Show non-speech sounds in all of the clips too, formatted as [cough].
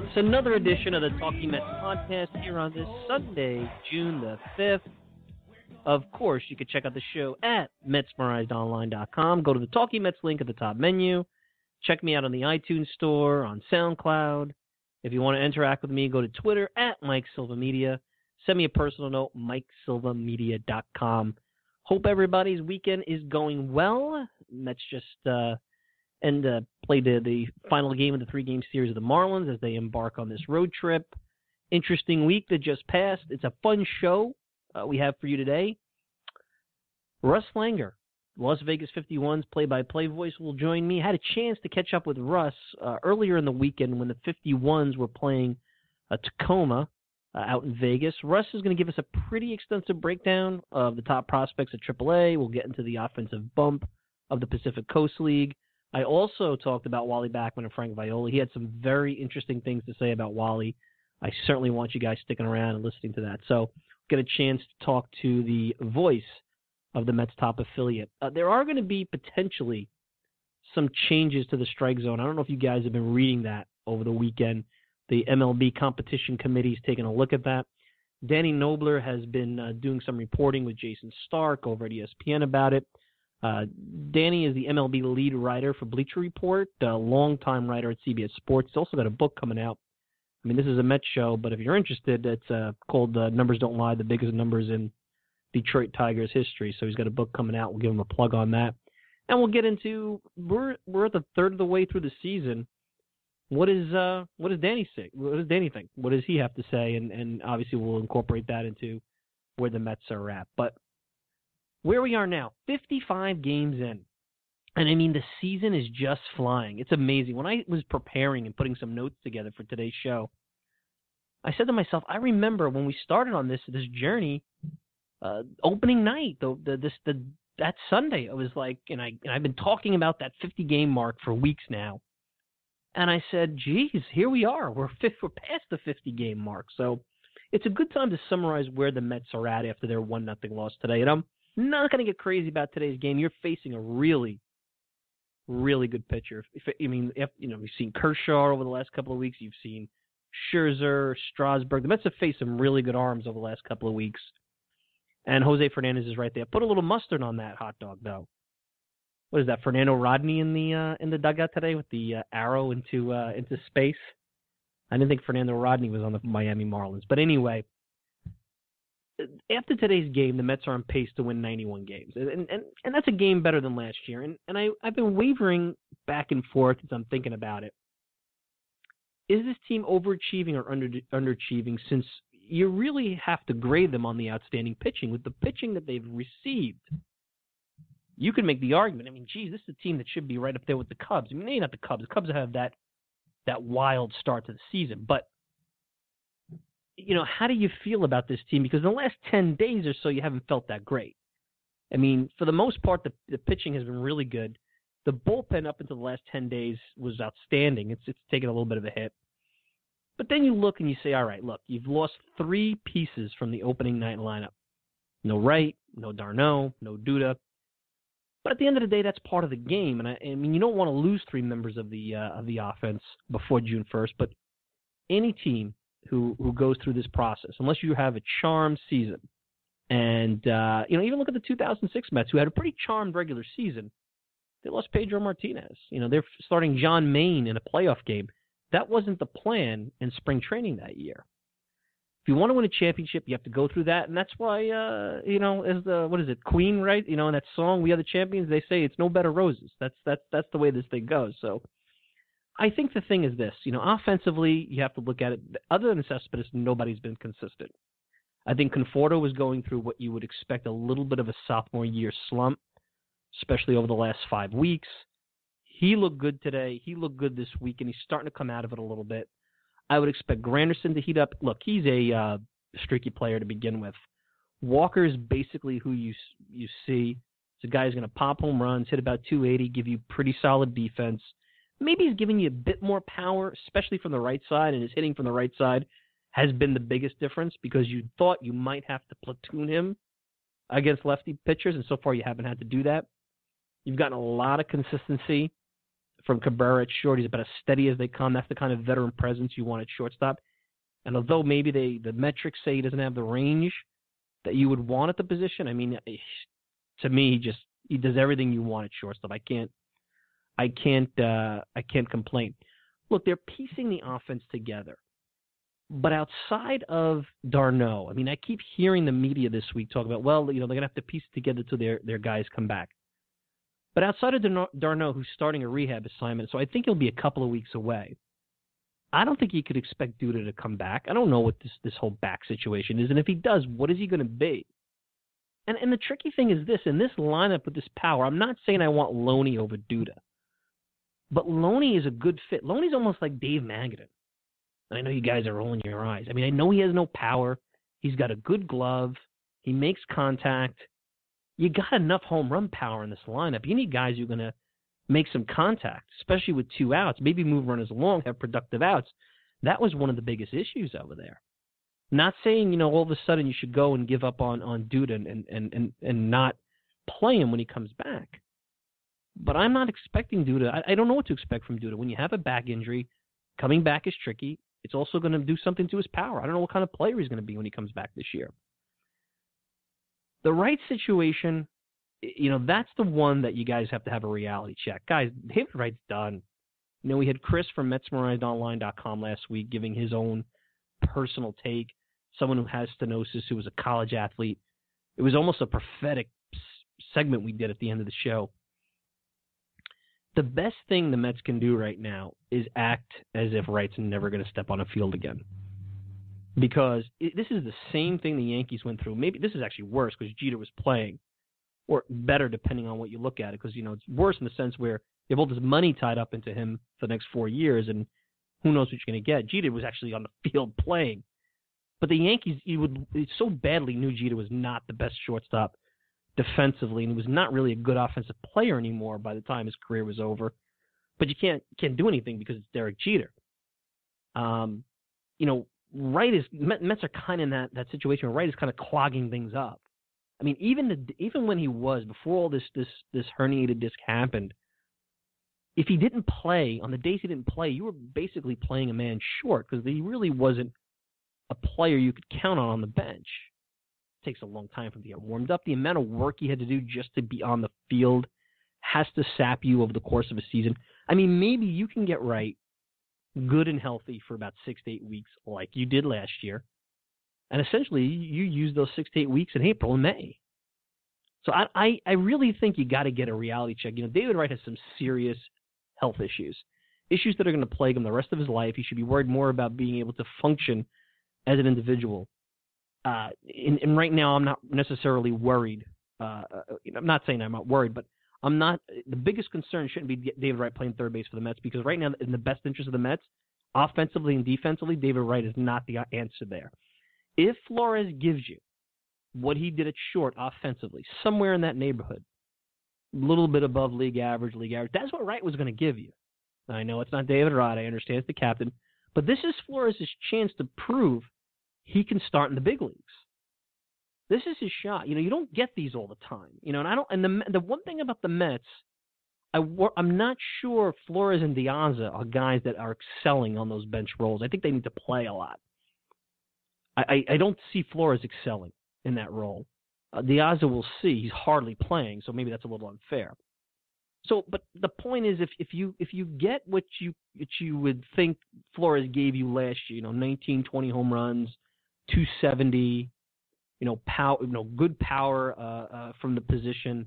It's another edition of the Talking Mets podcast here on this Sunday, June the 5th. Of course, you can check out the show at MetsMerizedOnline.com. Go to the Talking Mets link at the top menu. Check me out on the iTunes Store, on SoundCloud. If you want to interact with me, go to Twitter at Mike Silva Media. Send me a personal note, MikeSilvaMedia.com. Hope everybody's weekend is going well. Mets just uh, and uh, the, the final game of the three game series of the Marlins as they embark on this road trip. Interesting week that just passed. It's a fun show uh, we have for you today. Russ Langer, Las Vegas 51's play by play voice, will join me. Had a chance to catch up with Russ uh, earlier in the weekend when the 51s were playing uh, Tacoma uh, out in Vegas. Russ is going to give us a pretty extensive breakdown of the top prospects at AAA. We'll get into the offensive bump of the Pacific Coast League. I also talked about Wally Backman and Frank Viola. He had some very interesting things to say about Wally. I certainly want you guys sticking around and listening to that. So, get a chance to talk to the voice of the Mets top affiliate. Uh, there are going to be potentially some changes to the strike zone. I don't know if you guys have been reading that over the weekend. The MLB competition committee is taking a look at that. Danny Knobler has been uh, doing some reporting with Jayson Stark over at ESPN about it. Uh, Danny is the MLB lead writer for Bleacher Report, a longtime writer at CBS Sports. He's also got a book coming out. I mean, this is a Mets show, but if you're interested, it's uh, called uh, Numbers Don't Lie, the biggest numbers in Detroit Tigers history. So he's got a book coming out. We'll give him a plug on that. And we'll get into we're we're at the third of the way through the season. What is uh what does Danny say? What does Danny think? What does he have to say? And and obviously we'll incorporate that into where the Mets are at. But where we are now, 55 games in. And I mean, the season is just flying. It's amazing. When I was preparing and putting some notes together for today's show, I said to myself, I remember when we started on this this journey, uh, opening night, the, the this the that Sunday, I was like, and I and I've been talking about that 50 game mark for weeks now, and I said, geez, here we are. We're fifth, we're past the 50 game mark. So it's a good time to summarize where the Mets are at after their one nothing loss today. And I'm not going to get crazy about today's game. You're facing a really, really good pitcher. If, I mean, if, you know, we've seen Kershaw over the last couple of weeks. You've seen Scherzer, Strasburg. The Mets have faced some really good arms over the last couple of weeks. And Jose Fernandez is right there. Put a little mustard on that hot dog, though. What is that? Fernando Rodney in the uh, in the dugout today with the uh, arrow into uh, into space. I didn't think Fernando Rodney was on the Miami Marlins, but anyway, after today's game, the Mets are on pace to win 91 games, and and and that's a game better than last year. And and I I've been wavering back and forth as I'm thinking about it. Is this team overachieving or under underachieving? Since you really have to grade them on the outstanding pitching with the pitching that they've received. You can make the argument. I mean, geez, this is a team that should be right up there with the Cubs. I mean, maybe not the Cubs. The Cubs have that that wild start to the season, but you know, how do you feel about this team? Because in the last 10 days or so, you haven't felt that great. I mean, for the most part, the, the pitching has been really good. The bullpen up until the last 10 days was outstanding. It's, it's taken a little bit of a hit. But then you look and you say, all right, look, you've lost three pieces from the opening night lineup. No Wright, no d'Arnaud, no Duda. But at the end of the day, that's part of the game. And I, I mean, you don't want to lose three members of the uh, of the offense before June 1st. But any team who who goes through this process, unless you have a charmed season. And uh, you know, even look at the 2006 Mets, who had a pretty charmed regular season. They lost Pedro Martinez. You know, they're starting John Maine in a playoff game. That wasn't the plan in spring training that year. If you want to win a championship, you have to go through that, and that's why, uh, you know, as the what is it, Queen, right? You know, in that song "We Are the Champions," they say it's no better roses. That's that's that's the way this thing goes. So I think the thing is this, you know, offensively, you have to look at it. Other than Cespedes, nobody's been consistent. I think Conforto was going through what you would expect a little bit of a sophomore year slump, especially over the last five weeks. He looked good today. He looked good this week, and he's starting to come out of it a little bit. I would expect Granderson to heat up. Look, he's a uh, streaky player to begin with. Walker is basically who you you see. It's a guy who's going to pop home runs, hit about 280, give you pretty solid defense maybe he's giving you a bit more power, especially from the right side, and his hitting from the right side has been the biggest difference because you thought you might have to platoon him against lefty pitchers, and so far you haven't had to do that. You've gotten a lot of consistency from Cabrera at short. He's about as steady as they come. That's the kind of veteran presence you want at shortstop. And although maybe they the metrics say he doesn't have the range that you would want at the position, I mean, eh, to me, he just he does everything you want at shortstop. I can't, I can't, uh, I can't complain. Look, they're piecing the offense together. But outside of d'Arnaud, I mean, I keep hearing the media this week talk about, well, you know, they're to have to piece it together till their, their guys come back. But outside of d'Arnaud, who's starting a rehab assignment, so I think he'll be a couple of weeks away. I don't think you could expect Duda to come back. I don't know what this this whole back situation is, and if he does, what is he going to be? And and the tricky thing is this: in this lineup with this power, I'm not saying I want Loney over Duda, but Loney is a good fit. Loney's almost like Dave Magadan. I know you guys are rolling your eyes. I mean, I know he has no power. He's got a good glove. He makes contact. You got enough home run power in this lineup. You need guys who are going to make some contact, especially with two outs. Maybe move runners along, have productive outs. That was one of the biggest issues over there. Not saying you know all of a sudden you should go and give up on on Duda and and and and not play him when he comes back. But I'm not expecting Duda. I, I don't know what to expect from Duda. When you have a back injury, coming back is tricky. It's also going to do something to his power. I don't know what kind of player he's going to be when he comes back this year. The right situation, you know, that's the one that you guys have to have a reality check. Guys, David Wright's done. You know, we had Chris from MetsMerizedOnline.com last week giving his own personal take. Someone who has stenosis, who was a college athlete. It was almost a prophetic segment we did at the end of the show the best thing the Mets can do right now is act as if Wright's never going to step on a field again. Because it, this is the same thing the Yankees went through. Maybe this is actually worse because Jeter was playing, or better depending on what you look at it. Because you know it's worse in the sense where you have all this money tied up into him for the next four years, and who knows what you're going to get. Jeter was actually on the [laughs] field playing, but the Yankees, you would so badly knew Jeter was not the best shortstop defensively, and he was not really a good offensive player anymore by the time his career was over. But you can't can't do anything because it's Derek Jeter. Um, you know, Wright is Mets are kind of in that that situation where Wright is kind of clogging things up. I mean, even the, even when he was before all this this this herniated disc happened, if he didn't play on the days he didn't play, you were basically playing a man short because he really wasn't a player you could count on on the bench takes a long time for him to get warmed up. The amount of work he had to do just to be on the field has to sap you over the course of a season. I mean, maybe you can get right, good and healthy for about six to eight weeks, like you did last year, and essentially you use those six to eight weeks in April and May. So I, I, I really think you got to get a reality check. You know, David Wright has some serious health issues, issues that are going to plague him the rest of his life. He should be worried more about being able to function as an individual uh, and, and, right now I'm not necessarily worried. Uh, uh, I'm not saying I'm not worried, but I'm not. The biggest concern shouldn't be David Wright playing third base for the Mets because right now, in the best interest of the Mets, offensively and defensively, David Wright is not the answer there. If Flores gives you what he did at short offensively, somewhere in that neighborhood, a little bit above league average, league average, that's what Wright was going to give you. I know it's not David Wright. I understand it's the captain, but this is Flores' chance to prove he can start in the big leagues. This is his shot. You know, you don't get these all the time. You know, and I don't. And the the one thing about the Mets, I I'm not sure Flores and De are guys that are excelling on those bench roles. I think they need to play a lot. I I, I don't see Flores excelling in that role. Uh, will see. He's hardly playing, so maybe that's a little unfair. So, but the point is, if if you if you get what you what you would think Flores gave you last year, you know, 19, 20 home runs, 270, you know, power, you know, good power uh, uh, from the position,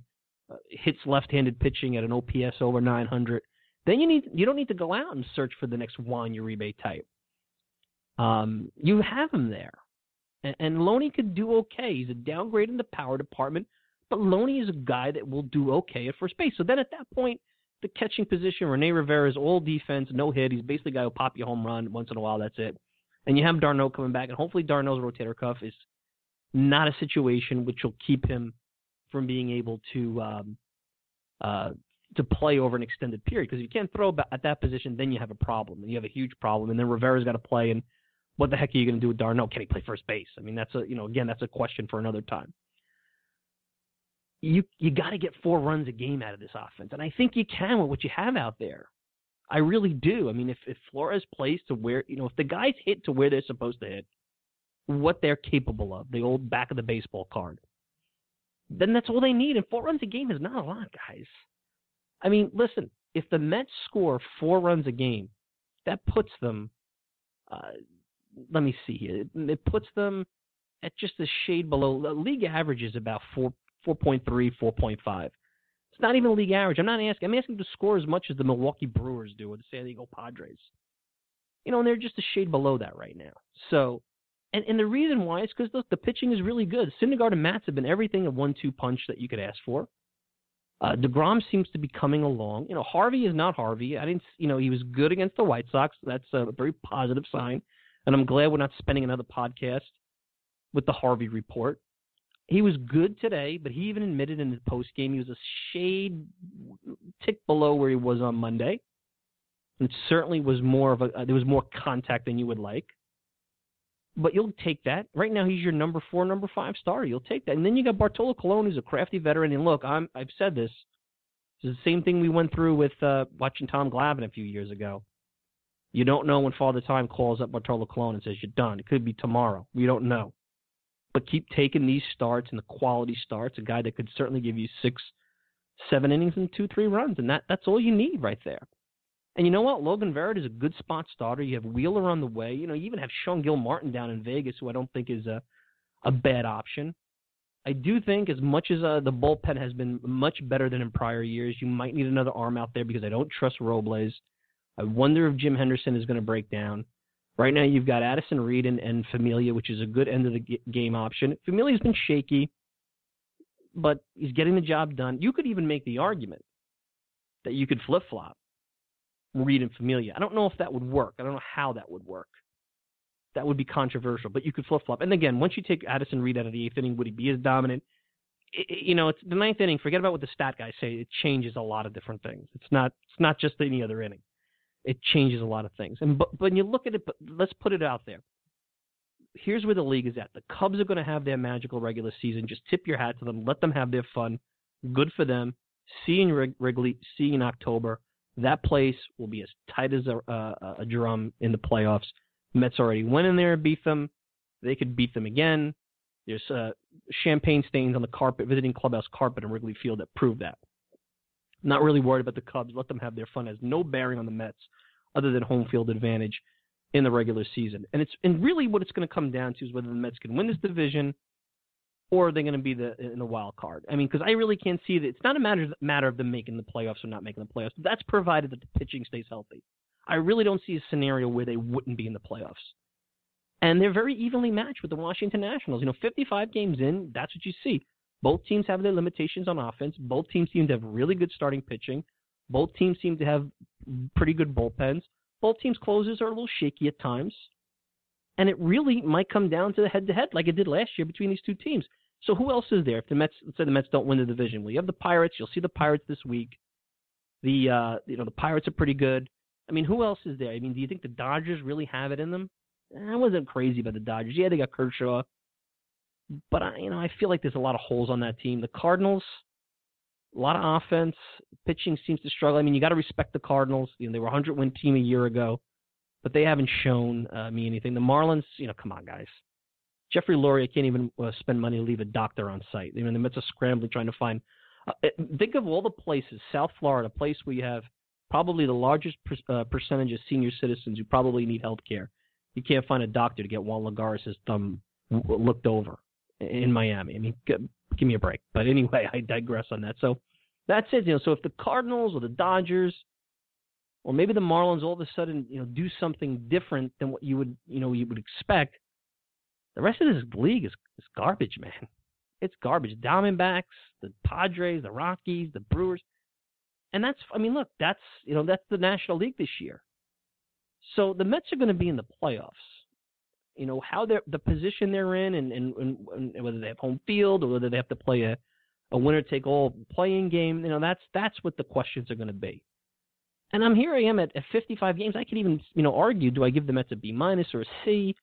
uh, hits left-handed pitching at an OPS over 900. Then you need you don't need to go out and search for the next Juan Uribe type. Um, you have him there, and, and Loney could do okay. He's a downgrade in the power department, but Loney is a guy that will do okay at first base. So then at that point, the catching position, Rene Rivera is all defense, no hit. He's basically a guy who pop you home run once in a while. That's it and you have d'Arnaud coming back, and hopefully d'Arnaud's rotator cuff is not a situation which will keep him from being able to um, uh, to play over an extended period. Because if you can't throw at that position, then you have a problem, and you have a huge problem. And then Rivera's got to play, and what the heck are you going to do with d'Arnaud? Can he play first base? I mean, that's a you know again that's a question for another time. You you got to get four runs a game out of this offense, and I think you can with what you have out there. I really do. I mean, if if Flores plays to where you know, if the guys hit to where they're supposed to hit, what they're capable of, the old back of the baseball card, then that's all they need. And four runs a game is not a lot, guys. I mean, listen, if the Mets score four runs a game, that puts them. Uh, let me see here. It, puts them at just a shade below. The league average is about four, 4.3, 4.5. Not even league average. I'm not asking. I'm asking to score as much as the Milwaukee Brewers do or the San Diego Padres. You know, and they're just a shade below that right now. So, and and the reason why is because look, the pitching is really good. Syndergaard and Matz have been everything a one-two punch that you could ask for. Uh, Degrom seems to be coming along. You know, Harvey is not Harvey. I didn't. You know, he was good against the White Sox. That's a very positive sign, and I'm glad we're not spending another podcast with the Harvey report. He was good today, but he even admitted in the post game he was a shade tick below where he was on Monday. It certainly was more of a uh, there was more contact than you would like. But you'll take that. Right now he's your number four, number five star. You'll take that. And then you got Bartolo Colon who's a crafty veteran. And look, I'm I've said this. It's the same thing we went through with uh, watching Tom Glavine a few years ago. You don't know when Father Time calls up Bartolo Colon and says you're done. It could be tomorrow. We don't know but keep taking these starts and the quality starts. A guy that could certainly give you six, seven innings and two, three runs, and that that's all you need right there. And you know what? Logan Verrett is a good spot starter. You have Wheeler on the way. You know, you even have Sean Gilmartin down in Vegas, who I don't think is a a bad option. I do think, as much as uh, the bullpen has been much better than in prior years, you might need another arm out there because I don't trust Robles. I wonder if Jim Henderson is going to break down. Right now, you've got Addison Reed and, and Familia, which is a good end of the g- game option. Familia's been shaky, but he's getting the job done. You could even make the argument that you could flip flop Reed and Familia. I don't know if that would work. I don't know how that would work. That would be controversial, but you could flip flop. And again, once you take Addison Reed out of the eighth inning, would he be as dominant? It, you know, it's the ninth inning. Forget about what the stat guys say. It changes a lot of different things. It's not. It's not just any other inning it changes a lot of things. And but, when you look at it, but let's put it out there. Here's where the league is at. The Cubs are going to have their magical regular season. Just tip your hat to them. Let them have their fun. Good for them. See you in Wrigley. See you in October. That place will be as tight as a, a, a drum in the playoffs. Mets already went in there and beat them. They could beat them again. There's uh, champagne stains on the carpet, visiting clubhouse carpet in Wrigley Field that prove that. Not really worried about the Cubs. Let them have their fun. Has no bearing on the Mets other than home field advantage in the regular season. And it's and really what it's going to come down to is whether the Mets can win this division or are they going to be the in the wild card. I mean, because I really can't see that. It's not a matter matter of them making the playoffs or not making the playoffs. That's provided that the pitching stays healthy. I really don't see a scenario where they wouldn't be in the playoffs. And they're very evenly matched with the Washington Nationals. You know, 55 games in, that's what you see. Both teams have their limitations on offense. Both teams seem to have really good starting pitching. Both teams seem to have pretty good bullpens. Both teams' closes are a little shaky at times. And it really might come down to the head to head like it did last year between these two teams. So who else is there? If the Mets let's say the Mets don't win the division, well you have the Pirates, you'll see the Pirates this week. The uh you know, the Pirates are pretty good. I mean, who else is there? I mean, do you think the Dodgers really have it in them? I wasn't crazy about the Dodgers. Yeah, they got Kershaw but I, you know, I feel like there's a lot of holes on that team. The Cardinals, a lot of offense, pitching seems to struggle. I mean, you got to respect the Cardinals. You know, they were a hundred win team a year ago, but they haven't shown uh, me anything. The Marlins, you know, come on, guys. Jeffrey Loria can't even uh, spend money to leave a doctor on site. I mean, the Mets are scrambling trying to find. Uh, think of all the places, South Florida, a place where you have probably the largest per, uh, percentage of senior citizens who probably need health care. You can't find a doctor to get Juan Lagares' thumb looked over in Miami. I mean, give me a break. But anyway, [laughs] I digress on that. So that's it. You know, so if the Cardinals or the Dodgers or maybe the Marlins all of a sudden, you know, do something different than what you would, you know, you would expect, the rest of this league is, is garbage, [laughs] man. It's garbage. Diamondbacks, the Padres, the Rockies, the Brewers. And that's, I mean, look, that's, you know, that's the National League this year. So the Mets are going to be in the playoffs you know how they're the position they're in, and, and, and whether they have home field or whether they have to play a a winner take all playing game. You know that's that's what the questions are going to be. And I'm here I am at, at 55 games. I can even you know argue do I give the Mets a B minus or a C?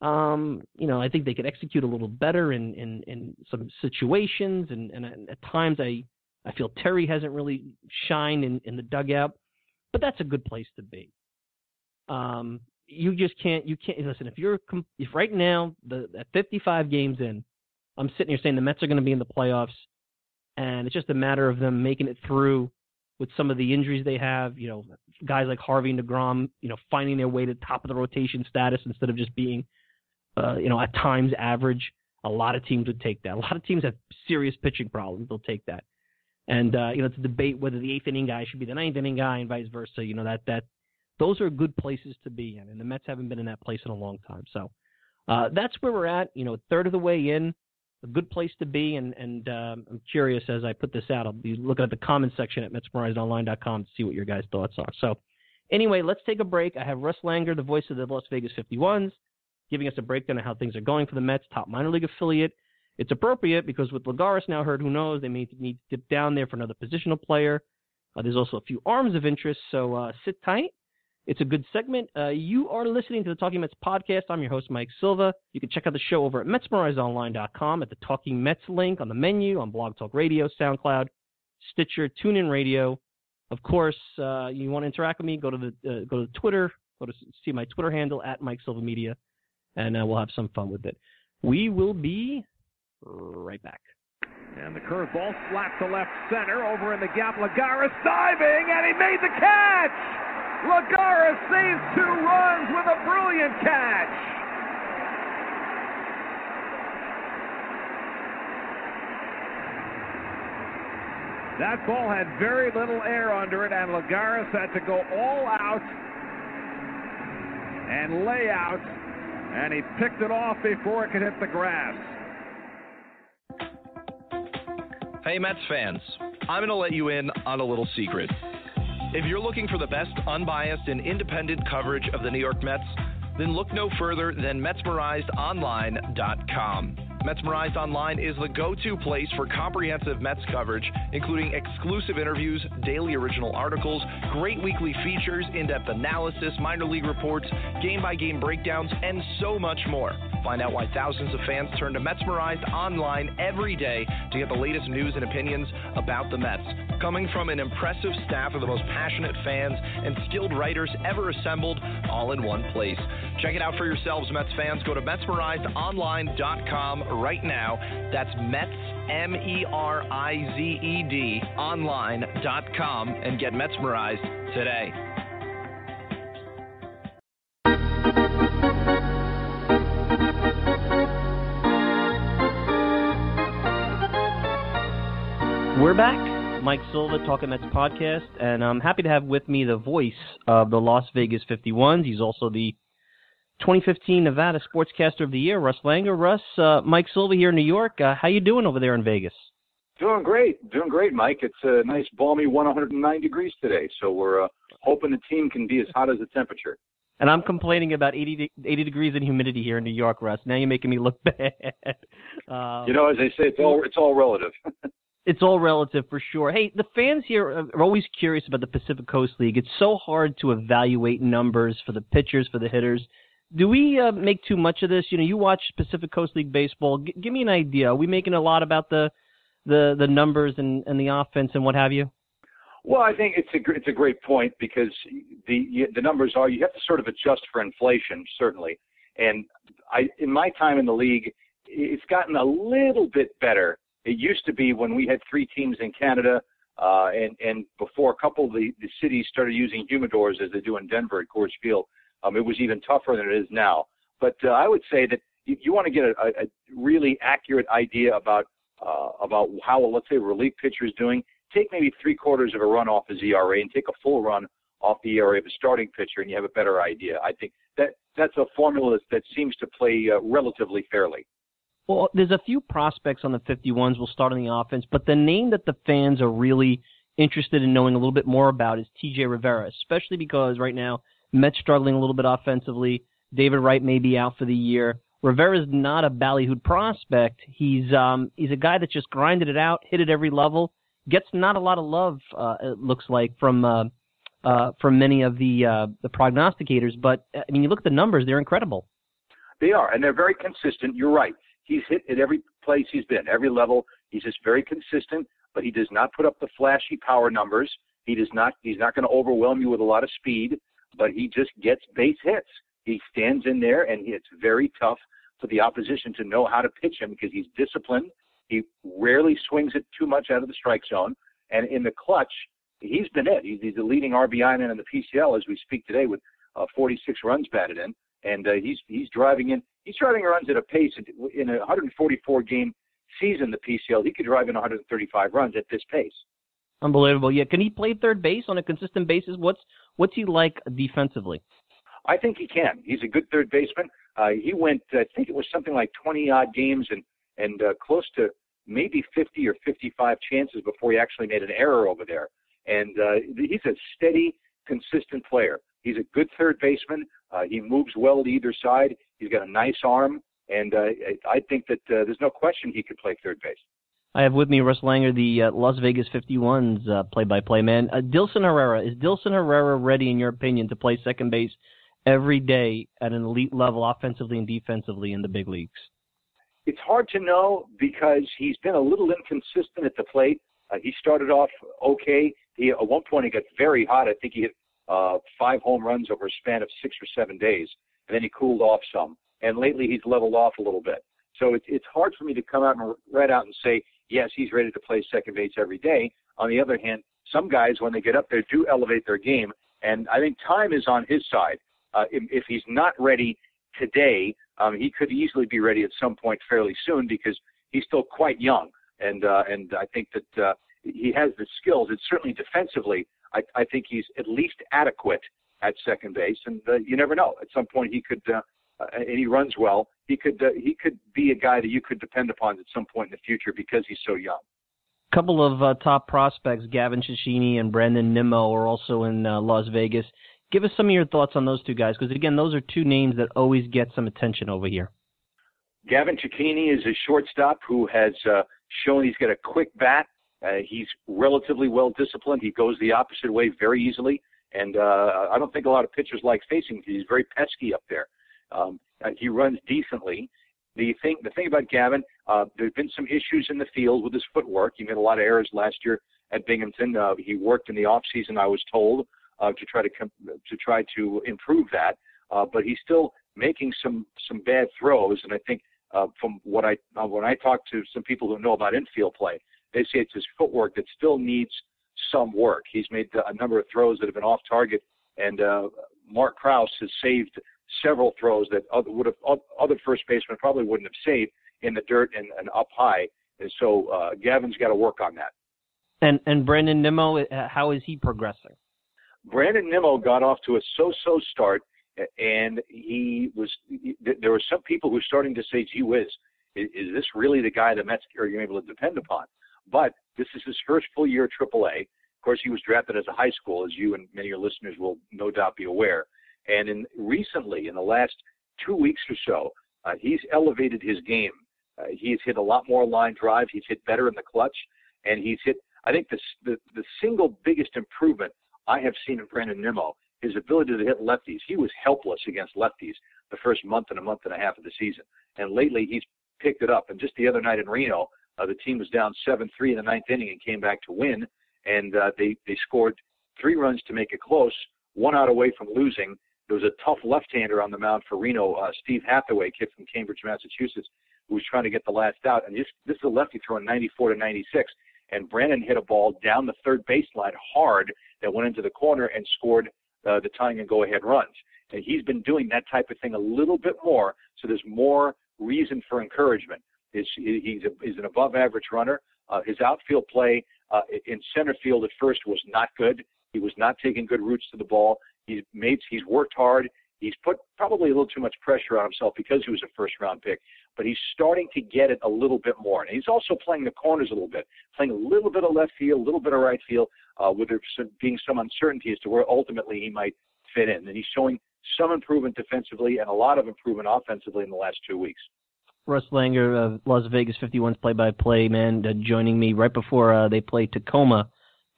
Um, you know I think they could execute a little better in in, in some situations, and, and at times I I feel Terry hasn't really shined in, in the dugout. but that's a good place to be. Um, you just can't. You can't listen. If you're if right now the at 55 games in, I'm sitting here saying the Mets are going to be in the playoffs, and it's just a matter of them making it through with some of the injuries they have. You know, guys like Harvey and Degrom, you know, finding their way to top of the rotation status instead of just being, uh, you know, at times average. A lot of teams would take that. A lot of teams have serious pitching problems. They'll take that. And uh, you know, to debate whether the eighth inning guy should be the ninth inning guy and vice versa. You know, that that those are good places to be in, and the Mets haven't been in that place in a long time. So uh, that's where we're at. You know, a third of the way in, a good place to be. And and um, I'm curious as I put this out. I'll be looking at the comment section at MetsMerizedOnline.com to see what your guys' thoughts are. So anyway, let's take a break. I have Russ Langer, the voice of the Las Vegas 51s, giving us a breakdown of how things are going for the Mets, top minor league affiliate. It's appropriate because with Lagares now hurt, who knows? They may need to dip down there for another positional player. Uh, there's also a few arms of interest, so uh, sit tight. It's a good segment. Uh, you are listening to the Talking Mets podcast. I'm your host, Mike Silva. You can check out the show over at MetsMerizedOnline.com at the Talking Mets link on the menu on Blog Talk Radio, SoundCloud, Stitcher, TuneIn Radio. Of course, uh, you want to interact with me, go to the uh, go to Twitter, go to see my Twitter handle at Mike Silva Media, and uh, we'll have some fun with it. We will be right back. And the curveball slapped to left center over in the gap. Lagares diving, and he made the catch! Lagares saves two runs with a brilliant catch. That ball had very little air under it, and Lagares had to go all out and lay out, and he picked it off before it could hit the grass. Hey, Mets fans, I'm going to let you in on a little secret. If you're looking for the best unbiased and independent coverage of the New York Mets, then look no further than MetsmerizedOnline.com. Metsmerized Online is the go to place for comprehensive Mets coverage, including exclusive interviews, daily original articles, great weekly features, in depth analysis, minor league reports, game by game breakdowns, and so much more. Find out why thousands of fans turn to Metsmerized Online every day to get the latest news and opinions about the Mets. Coming from an impressive staff of the most passionate fans and skilled writers ever assembled, all in one place. Check it out for yourselves, Mets fans. Go to MetsmerizedOnline.com right now. That's Mets, M E R I Z E D, online.com and get Metsmerized today. We're back. Mike Silva, Talking Mets podcast, and I'm happy to have with me the voice of the Las Vegas 51s. He's also the 2015 Nevada Sportscaster of the Year, Russ Langer. Russ, uh, Mike Silva here in New York. Uh, how you doing over there in Vegas? Doing great, doing great, Mike. It's a nice, balmy 109 degrees today, so we're uh, hoping the team can be as hot as the temperature. And I'm complaining about 80, 80 degrees and humidity here in New York, Russ. Now you're making me look [laughs] bad. Um, you know, as they say, it's all it's all relative. [laughs] it's all relative for sure. Hey, the fans here are always curious about the Pacific Coast League. It's so hard to evaluate numbers for the pitchers, for the hitters do we uh, make too much of this? You know, you watch Pacific Coast League baseball. G- give me an idea. Are we making a lot about the the the numbers and, and the offense and what have you? Well, I think it's a it's a great point because the the numbers are you have to sort of adjust for inflation certainly, and I in my time in the league, it's gotten a little bit better. It used to be when we had three teams in Canada, uh, and and before a couple of the, the cities started using humidors as they do in Denver at Coors Field um, it was even tougher than it is now. But uh, I would say that you, you want to get a, a really accurate idea about uh, about how, let's say, a relief pitcher is doing. Take maybe three quarters of a run off his ERA and take a full run off the ERA of a starting pitcher, and you have a better idea. I think that that's a formula that seems to play uh, relatively fairly. Well, there's a few prospects on the 51s. We'll start on the offense, but the name that the fans are really interested in knowing a little bit more about is TJ Rivera, especially because right now Mets struggling a little bit offensively. David Wright may be out for the year. Rivera's not a ballyhooed prospect. He's um, he's a guy that just grinded it out, hit at every level, gets not a lot of love. Uh, it looks like from uh, uh, from many of the uh, the prognosticators. But I mean, you look at the numbers; they're incredible. They are, and they're very consistent. You're right. He's hit at every place he's been, every level. He's just very consistent, but he does not put up the flashy power numbers. He does not. He's not going to overwhelm you with a lot of speed, but he just gets base hits. He stands in there, and it's very tough for the opposition to know how to pitch him because he's disciplined. He rarely swings it too much out of the strike zone, and in the clutch, he's been it. He's, the leading RBI man in the PCL as we speak today with uh, 46 runs batted in, and uh, he's he's driving in. He's driving runs at a pace in a 144 game season. The PCL, he could drive in 135 runs at this pace. Unbelievable. Yeah, can he play third base on a consistent basis? What's what's he like defensively? I think he can. He's a good third baseman. Uh, he went, I think it was something like 20 odd games and and uh, close to maybe 50 or 55 chances before he actually made an error over there. And uh, he's a steady, consistent player. He's a good third baseman. Uh, he moves well to either side. He's got a nice arm, and uh, I think that uh, there's no question he could play third base. I have with me Russ Langer, the uh, Las Vegas 51's uh, play-by-play man. Uh, Dilson Herrera is Dilson Herrera ready, in your opinion, to play second base every day at an elite level, offensively and defensively, in the big leagues? It's hard to know because he's been a little inconsistent at the plate. Uh, he started off okay. He at one point he got very hot. I think he hit uh, five home runs over a span of six or seven days, and then he cooled off some. And lately he's leveled off a little bit. So it's it's hard for me to come out and right out and say yes, he's ready to play second base every day. On the other hand, some guys when they get up there do elevate their game, and I think time is on his side. Uh, if, if he's not ready today, um, he could easily be ready at some point fairly soon because he's still quite young, and uh, and I think that uh, he has the skills. It's certainly defensively, I, I think he's at least adequate at second base, and uh, you never know. At some point, he could, uh, uh, and he runs well. He could uh, he could be a guy that you could depend upon at some point in the future because he's so young. A couple of uh, top prospects, Gavin Cecchini and Brandon Nimmo, are also in uh, Las Vegas. Give us some of your thoughts on those two guys, because again, those are two names that always get some attention over here. Gavin Cecchini is a shortstop who has uh, shown he's got a quick bat. Uh, he's relatively well disciplined. He goes the opposite way very easily, and uh, I don't think a lot of pitchers like facing. Him. He's very pesky up there. Um, he runs decently. The thing, the thing about Gavin, uh, there's been some issues in the field with his footwork. He made a lot of errors last year at Binghamton. Uh, he worked in the off season, I was told, uh, to try to com- to try to improve that. Uh, but he's still making some some bad throws, and I think uh, from what I uh, when I talk to some people who know about infield play, they say it's his footwork that still needs some work. He's made a number of throws that have been off target, and uh, Marc Krauss has saved several throws that other, would have other first basemen probably wouldn't have saved in the dirt and, and up high. And so uh, Gavin's got to work on that. And and Brandon Nimmo, uh, how is he progressing? Brandon Nimmo got off to a so-so start, and he was. There were some people who were starting to say, "Gee whiz, is, is this really the guy the Mets are going to be able to depend upon?" But this is his first full year at AAA. Of course, he was drafted as a high school, as you and many of your listeners will no doubt be aware. And in recently, in the last two weeks or so, uh, he's elevated his game. Uh, he's hit a lot more line drives. He's hit better in the clutch, and he's hit. I think the the, the single biggest improvement I have seen in Brandon Nimmo, his ability to hit lefties. He was helpless against lefties the first month and a month and a half of the season, and lately he's picked it up. And just the other night in Reno, uh, the team was down 7-3 in the ninth inning and came back to win, and uh, they they scored three runs to make it close, one out away from losing. There was a tough left-hander on the mound for Reno, uh, Steve Hathaway, kid from Cambridge, Massachusetts, who was trying to get the last out. And this this is a lefty throwing 94 to 96, and Brandon hit a ball down the third baseline hard that went into the corner and scored uh, the tying and go-ahead runs. And he's been doing that type of thing a little bit more, so there's more reason for encouragement. He's, he's, a, he's an above-average runner. Uh, his outfield play uh, in center field at first was not good. He was not taking good routes to the ball. He's made he's worked hard. He's put probably a little too much pressure on himself because he was a first round pick, but he's starting to get it a little bit more. And he's also playing the corners a little bit, playing a little bit of left field, a little bit of right field, uh, with there being some uncertainty as to where ultimately he might fit in. And he's showing some improvement defensively and a lot of improvement offensively in the last two weeks. Russ Langer of Las Vegas 51's play-by-play man uh, joining me right before uh, they play Tacoma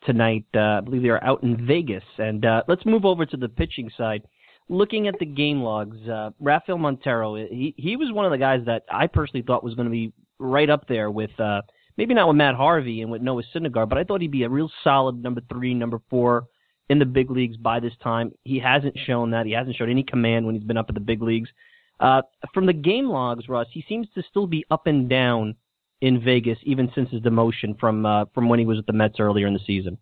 tonight. Uh, I believe they are out in Vegas. And uh, let's move over to the pitching side. Looking at the game logs, uh, Rafael Montero, he he was one of the guys that I personally thought was going to be right up there with uh, maybe not with Matt Harvey and with Noah Syndergaard, but I thought he'd be a real solid number three, number four in the big leagues by this time. He hasn't shown that. He hasn't shown any command when he's been up at the big leagues. Uh, from the game logs, Russ, he seems to still be up and down in Vegas, even since his demotion from uh, from when he was at the Mets earlier in the season.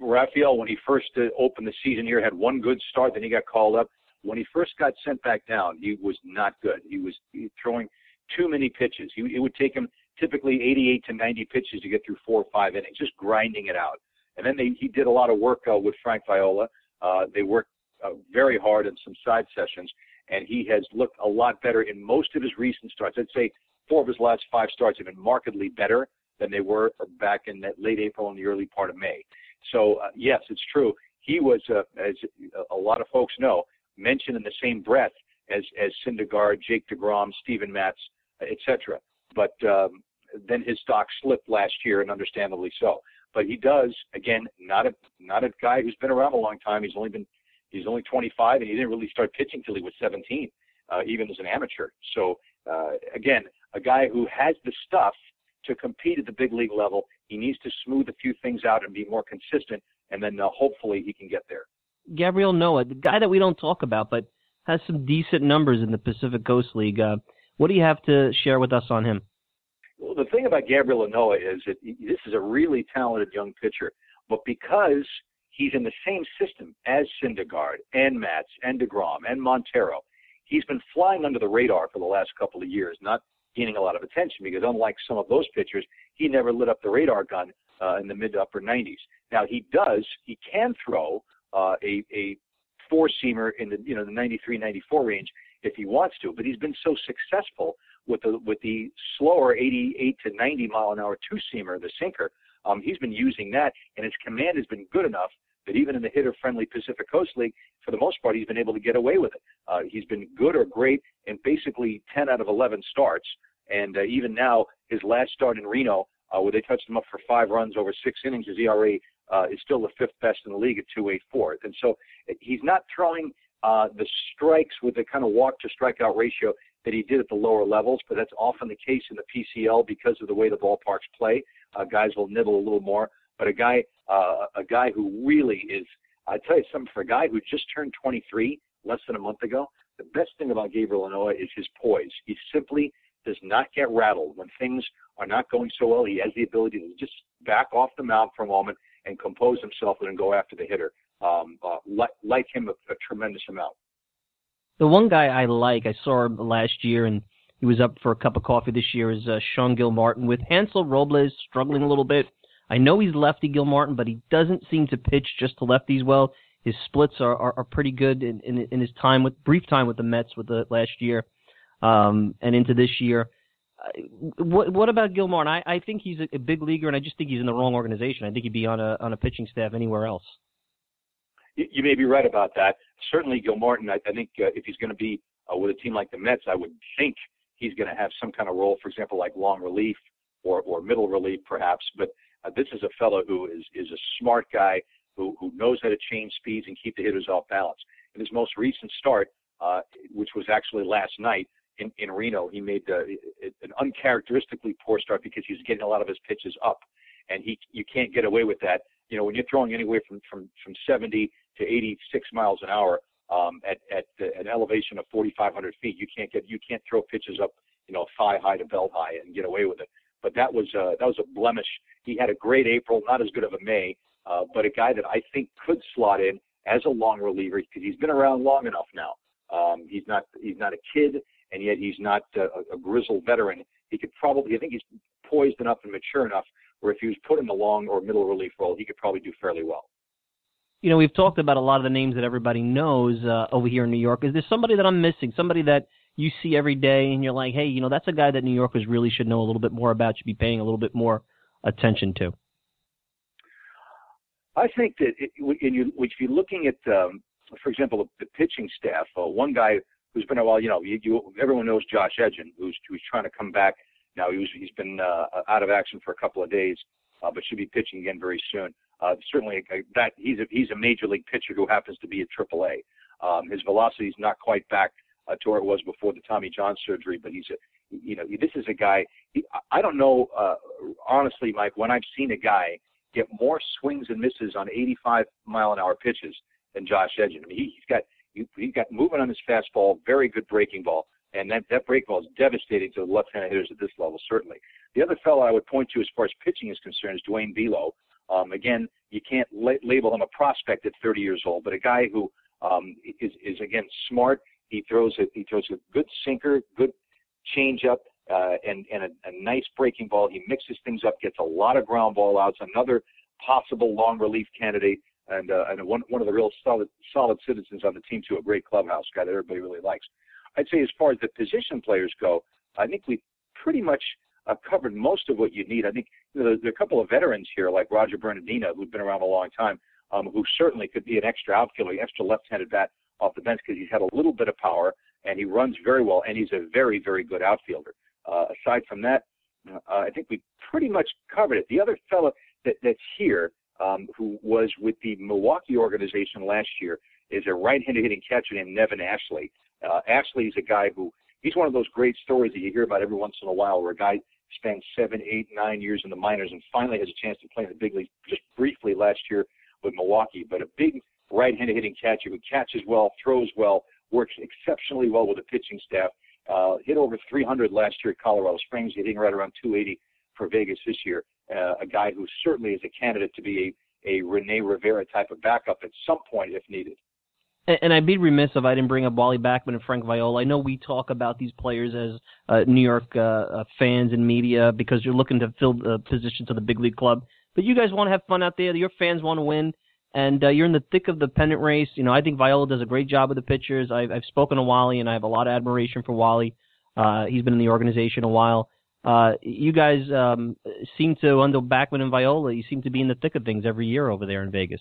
Rafael, when he first uh, opened the season here, had one good start, then he got called up. When he first got sent back down, he was not good. He was throwing too many pitches. He, it would take him typically 88 to 90 pitches to get through four or five innings, just grinding it out. And then they, he did a lot of work uh, with Frank Viola. Uh, they worked uh, very hard in some side sessions, and he has looked a lot better in most of his recent starts. I'd say four of his last five starts have been markedly better than they were back in that late April and the early part of May. So uh, yes, it's true. He was, uh, as a lot of folks know, mentioned in the same breath as as Syndergaard, Jake Degrom, Steven Matz, etc. But um, then his stock slipped last year, and understandably so. But he does again, not a not a guy who's been around a long time. He's only been he's only 25, and he didn't really start pitching till he was 17, uh, even as an amateur. So uh, again, a guy who has the stuff to compete at the big league level. He needs to smooth a few things out and be more consistent, and then uh, hopefully he can get there. Gabriel Ynoa, the guy that we don't talk about, but has some decent numbers in the Pacific Coast League. Uh, what do you have to share with us on him? Well, the thing about Gabriel Ynoa is that this is a really talented young pitcher, but because he's in the same system as Syndergaard and Matz and DeGrom and Montero, he's been flying under the radar for the last couple of years, not gaining a lot of attention because unlike some of those pitchers, he never lit up the radar gun uh, in the mid to upper 90s. Now he does, he can throw uh, a, a four seamer in the you know the 93 94 range if he wants to but he's been so successful with the with the slower 88 to 90 mile an hour two seamer the sinker um, he's been using that and his command has been good enough that even in the hitter friendly Pacific Coast League for the most part he's been able to get away with it uh, he's been good or great in basically 10 out of 11 starts and uh, even now his last start in Reno uh, where they touched him up for five runs over six innings his ERA uh, is still the fifth best in the league at 284. And so he's not throwing uh, the strikes with the kind of walk to strikeout ratio that he did at the lower levels, but that's often the case in the PCL because of the way the ballparks play. Uh, guys will nibble a little more, but a guy, uh, a guy who really is, I tell you something, for a guy who just turned 23 less than a month ago, the best thing about Gabriel Ynoa is his poise. He simply does not get rattled when things are not going so well. He has the ability to just back off the mound for a moment and compose himself and then go after the hitter. Um, uh, like, like him a, a tremendous amount. The one guy I like, I saw last year, and he was up for a cup of coffee this year, is uh, Sean Gilmartin. With Hansel Robles struggling a little bit, I know he's lefty Gilmartin, but he doesn't seem to pitch just to lefties well. His splits are, are, are pretty good in, in, in his time with brief time with the Mets with the last year um, and into this year what what about Gilmore? I I think he's a, a big leaguer, and I just think he's in the wrong organization. I think he'd be on a on a pitching staff anywhere else. You, you may be right about that. Certainly, Gilmartin. I, I think uh, if he's going to be uh, with a team like the Mets, I would think he's going to have some kind of role. For example, like long relief or or middle relief, perhaps. But uh, this is a fellow who is is a smart guy who who knows how to change speeds and keep the hitters off balance. In his most recent start, uh, which was actually last night, in, in Reno, he made uh, an uncharacteristically poor start because he was getting a lot of his pitches up, and he you can't get away with that. You know, when you're throwing anywhere from from from 70 to 86 miles an hour um, at at uh, an elevation of 4,500 feet, you can't get you can't throw pitches up, you know, thigh high to belt high and get away with it. But that was uh, that was a blemish. He had a great April, not as good of a May, uh, but a guy that I think could slot in as a long reliever because he's been around long enough now. Um, he's not he's not a kid and yet he's not uh, a, a grizzled veteran. He could probably, I think he's poised enough and mature enough where if he was put in the long or middle relief role, he could probably do fairly well. You know, we've talked about a lot of the names that everybody knows uh, over here in New York. Is there somebody that I'm missing? Somebody that you see every day and you're like, hey, you know, that's a guy that New Yorkers really should know a little bit more about, should be paying a little bit more attention to? I think that it, you, if you're looking at, um, for example, the pitching staff, uh, one guy who's been a while. You know, you, you everyone knows Josh Edgin, who's who's trying to come back. Now he was he's been uh, out of action for a couple of days, uh, but should be pitching again very soon. Uh, certainly, uh, that he's a he's a major league pitcher who happens to be at AAA. Um, his velocity is not quite back uh, to where it was before the Tommy John surgery, but he's a you know this is a guy he, I don't know uh, honestly, Mike, when I've seen a guy get more swings and misses on 85 mile an hour pitches than Josh Edgin. I mean, he, he's got he, he's got movement on his fastball, very good breaking ball, and that that break ball is devastating to the left-handed hitters at this level. Certainly, the other fellow I would point to as far as pitching is concerned is Duane Below. Um, again, you can't la- label him a prospect at 30 years old, but a guy who um, is is again smart. He throws a he throws a good sinker, good changeup, uh, and and a, a nice breaking ball. He mixes things up, gets a lot of ground ball outs. Another possible long relief candidate, and uh, and one one of the real solid solid citizens on the team too. A great clubhouse guy that everybody really likes. I'd say as far as the position players go, I think we pretty much uh, covered most of what you need. I think you know, there, are a couple of veterans here, like Roger Bernadina who've been around a long time, um, who certainly could be an extra outfielder, extra left-handed bat off the bench because he's had a little bit of power and he runs very well, and he's a very, very good outfielder. Uh, aside from that, uh, I think we pretty much covered it. The other fellow that, that's here, um, who was with the Milwaukee organization last year, is a right-handed hitting catcher named Nevin Ashley. Uh, Ashley is a guy who he's one of those great stories that you hear about every once in a while, where a guy spends seven, eight, nine years in the minors and finally has a chance to play in the big leagues. Just briefly last year with Milwaukee, but a big right-handed hitting catcher who catches well, throws well, works exceptionally well with the pitching staff. Uh, hit over 300 last year at Colorado Springs, hitting right around 280 for Vegas this year. Uh, a guy who certainly is a candidate to be a, a Rene Rivera type of backup at some point if needed. And, I'd be remiss if I didn't bring up Wally Backman and Frank Viola. I know we talk about these players as uh, New York uh, uh, fans and media because you're looking to fill the position to the big league club. But you guys want to have fun out there. Your fans want to win and uh, you're in the thick of the pennant race. You know, I think Viola does a great job with the pitchers. I've, I've spoken to Wally, and I have a lot of admiration for Wally. Uh, he's been in the organization a while. Uh, you guys um, seem to, under Backman and Viola, you seem to be in the thick of things every year over there in Vegas.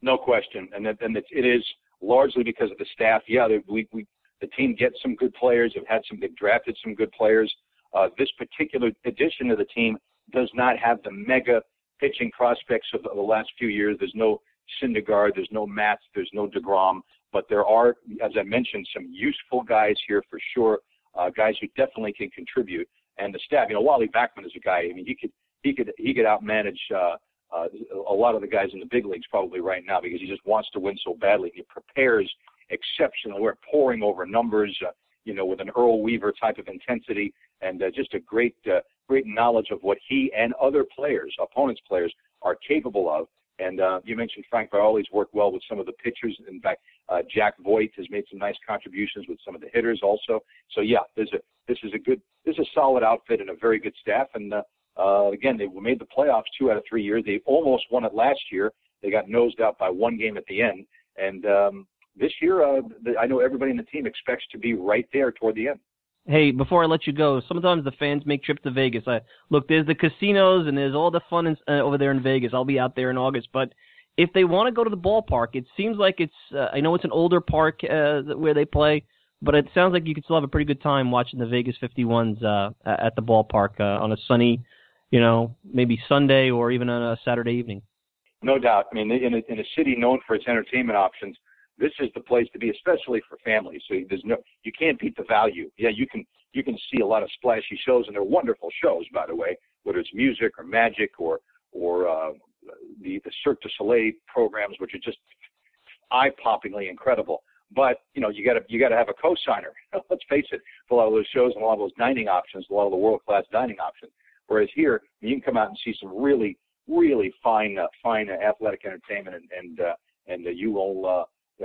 No question, and that, and it, is largely because of the staff. Yeah, we, we the team gets some good players. Have had some, they've drafted some good players. Uh, this particular addition to the team does not have the mega pitching prospects of the, of the last few years. There's no Syndergaard, there's no Matz, there's no DeGrom, but there are, as I mentioned, some useful guys here for sure, uh, guys who definitely can contribute. And the staff, you know, Wally Backman is a guy. I mean, he could he could he could outmanage uh, uh, a lot of the guys in the big leagues probably right now because he just wants to win so badly. He prepares exceptionally. We're pouring over numbers, uh, you know, with an Earl Weaver type of intensity and uh, just a great uh, great knowledge of what he and other players, opponents' players, are capable of. And uh, you mentioned Frank Viola's worked well with some of the pitchers. In fact, uh, Jack Voigt has made some nice contributions with some of the hitters also. So yeah, there's a this is a good this is a solid outfit and a very good staff. And uh, uh, again, they made the playoffs two out of three years. They almost won it last year. They got nosed out by one game at the end. And um, this year, uh, I know everybody in the team expects to be right there toward the end. Hey, before I let you go, sometimes the fans make trips to Vegas. I look, there's the casinos and there's all the fun in, uh, over there in Vegas. I'll be out there in August, but if they want to go to the ballpark, it seems like it's. Uh, I know it's an older park uh, where they play, but it sounds like you could still have a pretty good time watching the Vegas 51s uh, at the ballpark uh, on a sunny, you know, maybe Sunday or even on a Saturday evening. No doubt. I mean, in a, in a city known for its entertainment options, this is the place to be, especially for families. So there's no, you can't beat the value. Yeah, you can, you can see a lot of splashy shows, and they're wonderful shows, by the way, whether it's music or magic or, or uh, the the Cirque du Soleil programs, which are just eye-poppingly incredible. But you know, you got to you got to have a co-signer. [laughs] Let's face it, for a lot of those shows and a lot of those dining options, a lot of the world-class dining options. Whereas here, you can come out and see some really, really fine, uh, fine uh, athletic entertainment, and and uh, and uh, you will uh,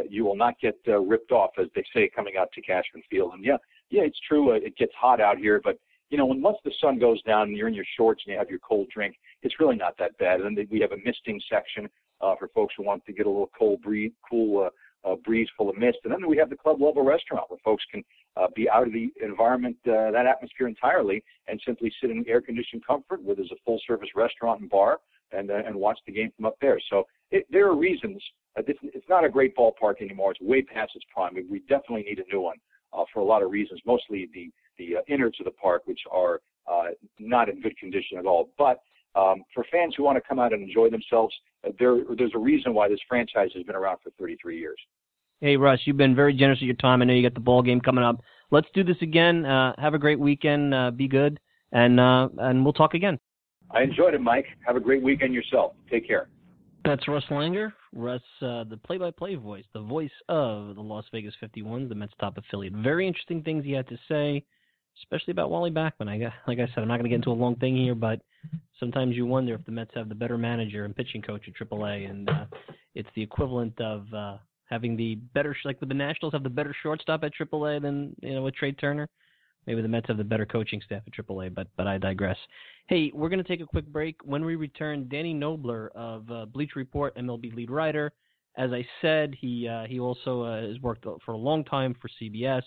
you will not get uh, ripped off, as they say, coming out to Cashman Field. And yeah, yeah, it's true. Uh, it gets hot out here, but you know, when once the sun goes down and you're in your shorts and you have your cold drink, it's really not that bad. And then we have a misting section uh, for folks who want to get a little cold breeze, cool uh, uh, breeze full of mist. And then we have the club level restaurant where folks can uh, be out of the environment, uh, that atmosphere entirely, and simply sit in air conditioned comfort where there's a full service restaurant and bar and uh, and watch the game from up there. So it, there are reasons. Uh, this, it's not a great ballpark anymore. It's way past its prime. We, we definitely need a new one uh, for a lot of reasons. Mostly the the uh, innards of the park, which are uh, not in good condition at all. But um, for fans who want to come out and enjoy themselves, uh, there there's a reason why this franchise has been around for 33 years. Hey Russ, you've been very generous with your time. I know you got the ball game coming up. Let's do this again. Uh, have a great weekend. Uh, be good, and uh, and we'll talk again. I enjoyed it, Mike. Have a great weekend yourself. Take care. That's Russ Langer. Russ, uh, the play-by-play voice, the voice of the Las Vegas 51s, the Mets top affiliate. Very interesting things he had to say, especially about Wally Backman. I like I said, I'm not going to get into a long thing here, but sometimes you wonder if the Mets have the better manager and pitching coach at AAA, and uh, it's the equivalent of uh, having the better, like the Nationals have the better shortstop at AAA than you know with Trea Turner. Maybe the Mets have the better coaching staff at AAA, but but I digress. Hey, we're going to take a quick break. When we return, Danny Knobler of uh, Bleacher Report, MLB lead writer. As I said, he uh, he also uh, has worked for a long time for CBS,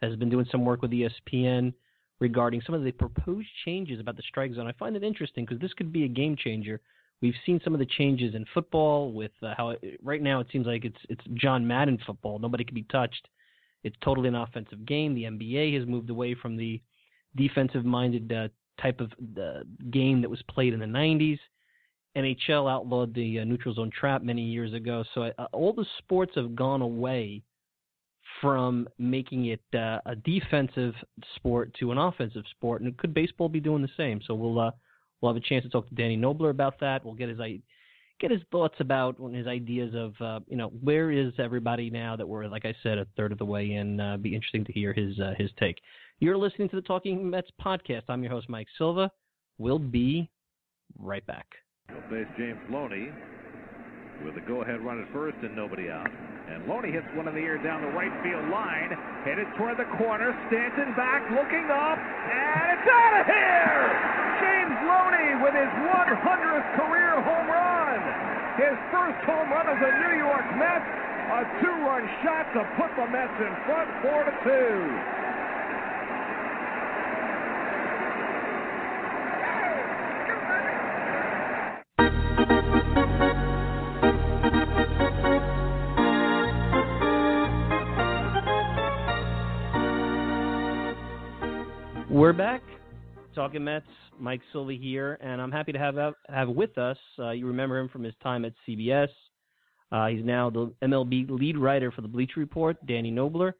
has been doing some work with ESPN regarding some of the proposed changes about the strike zone. I find it interesting because this could be a game changer. We've seen some of the changes in football with uh, how it, right now it seems like it's it's John Madden football. Nobody can be touched. It's totally an offensive game. The NBA has moved away from the defensive-minded uh, type of uh, game that was played in the 90s. NHL outlawed the uh, neutral zone trap many years ago. So uh, all the sports have gone away from making it uh, a defensive sport to an offensive sport, and could baseball be doing the same? So we'll uh, we'll have a chance to talk to Danny Knobler about that. We'll get his get his thoughts about his ideas of uh, you know where is everybody now that we're like I said a third of the way in. Uh, be interesting to hear his uh, his take. You're listening to the Talking Mets podcast. I'm your host Mike Silva. We'll be right back. Base James Loney with the go-ahead run at first and nobody out. And Loney hits one in the air down the right field line, headed toward the corner. Stanton back, looking up, and it's out of here! James Loney with his 100th career home run. His first home run as a New York Met. A two-run shot to put the Mets in front, four to two. We're back. Talking Mets, Mike Silva here, and I'm happy to have have with us. Uh, you remember him from his time at CBS. Uh, he's now the MLB lead writer for the Bleacher Report, Danny Knobler,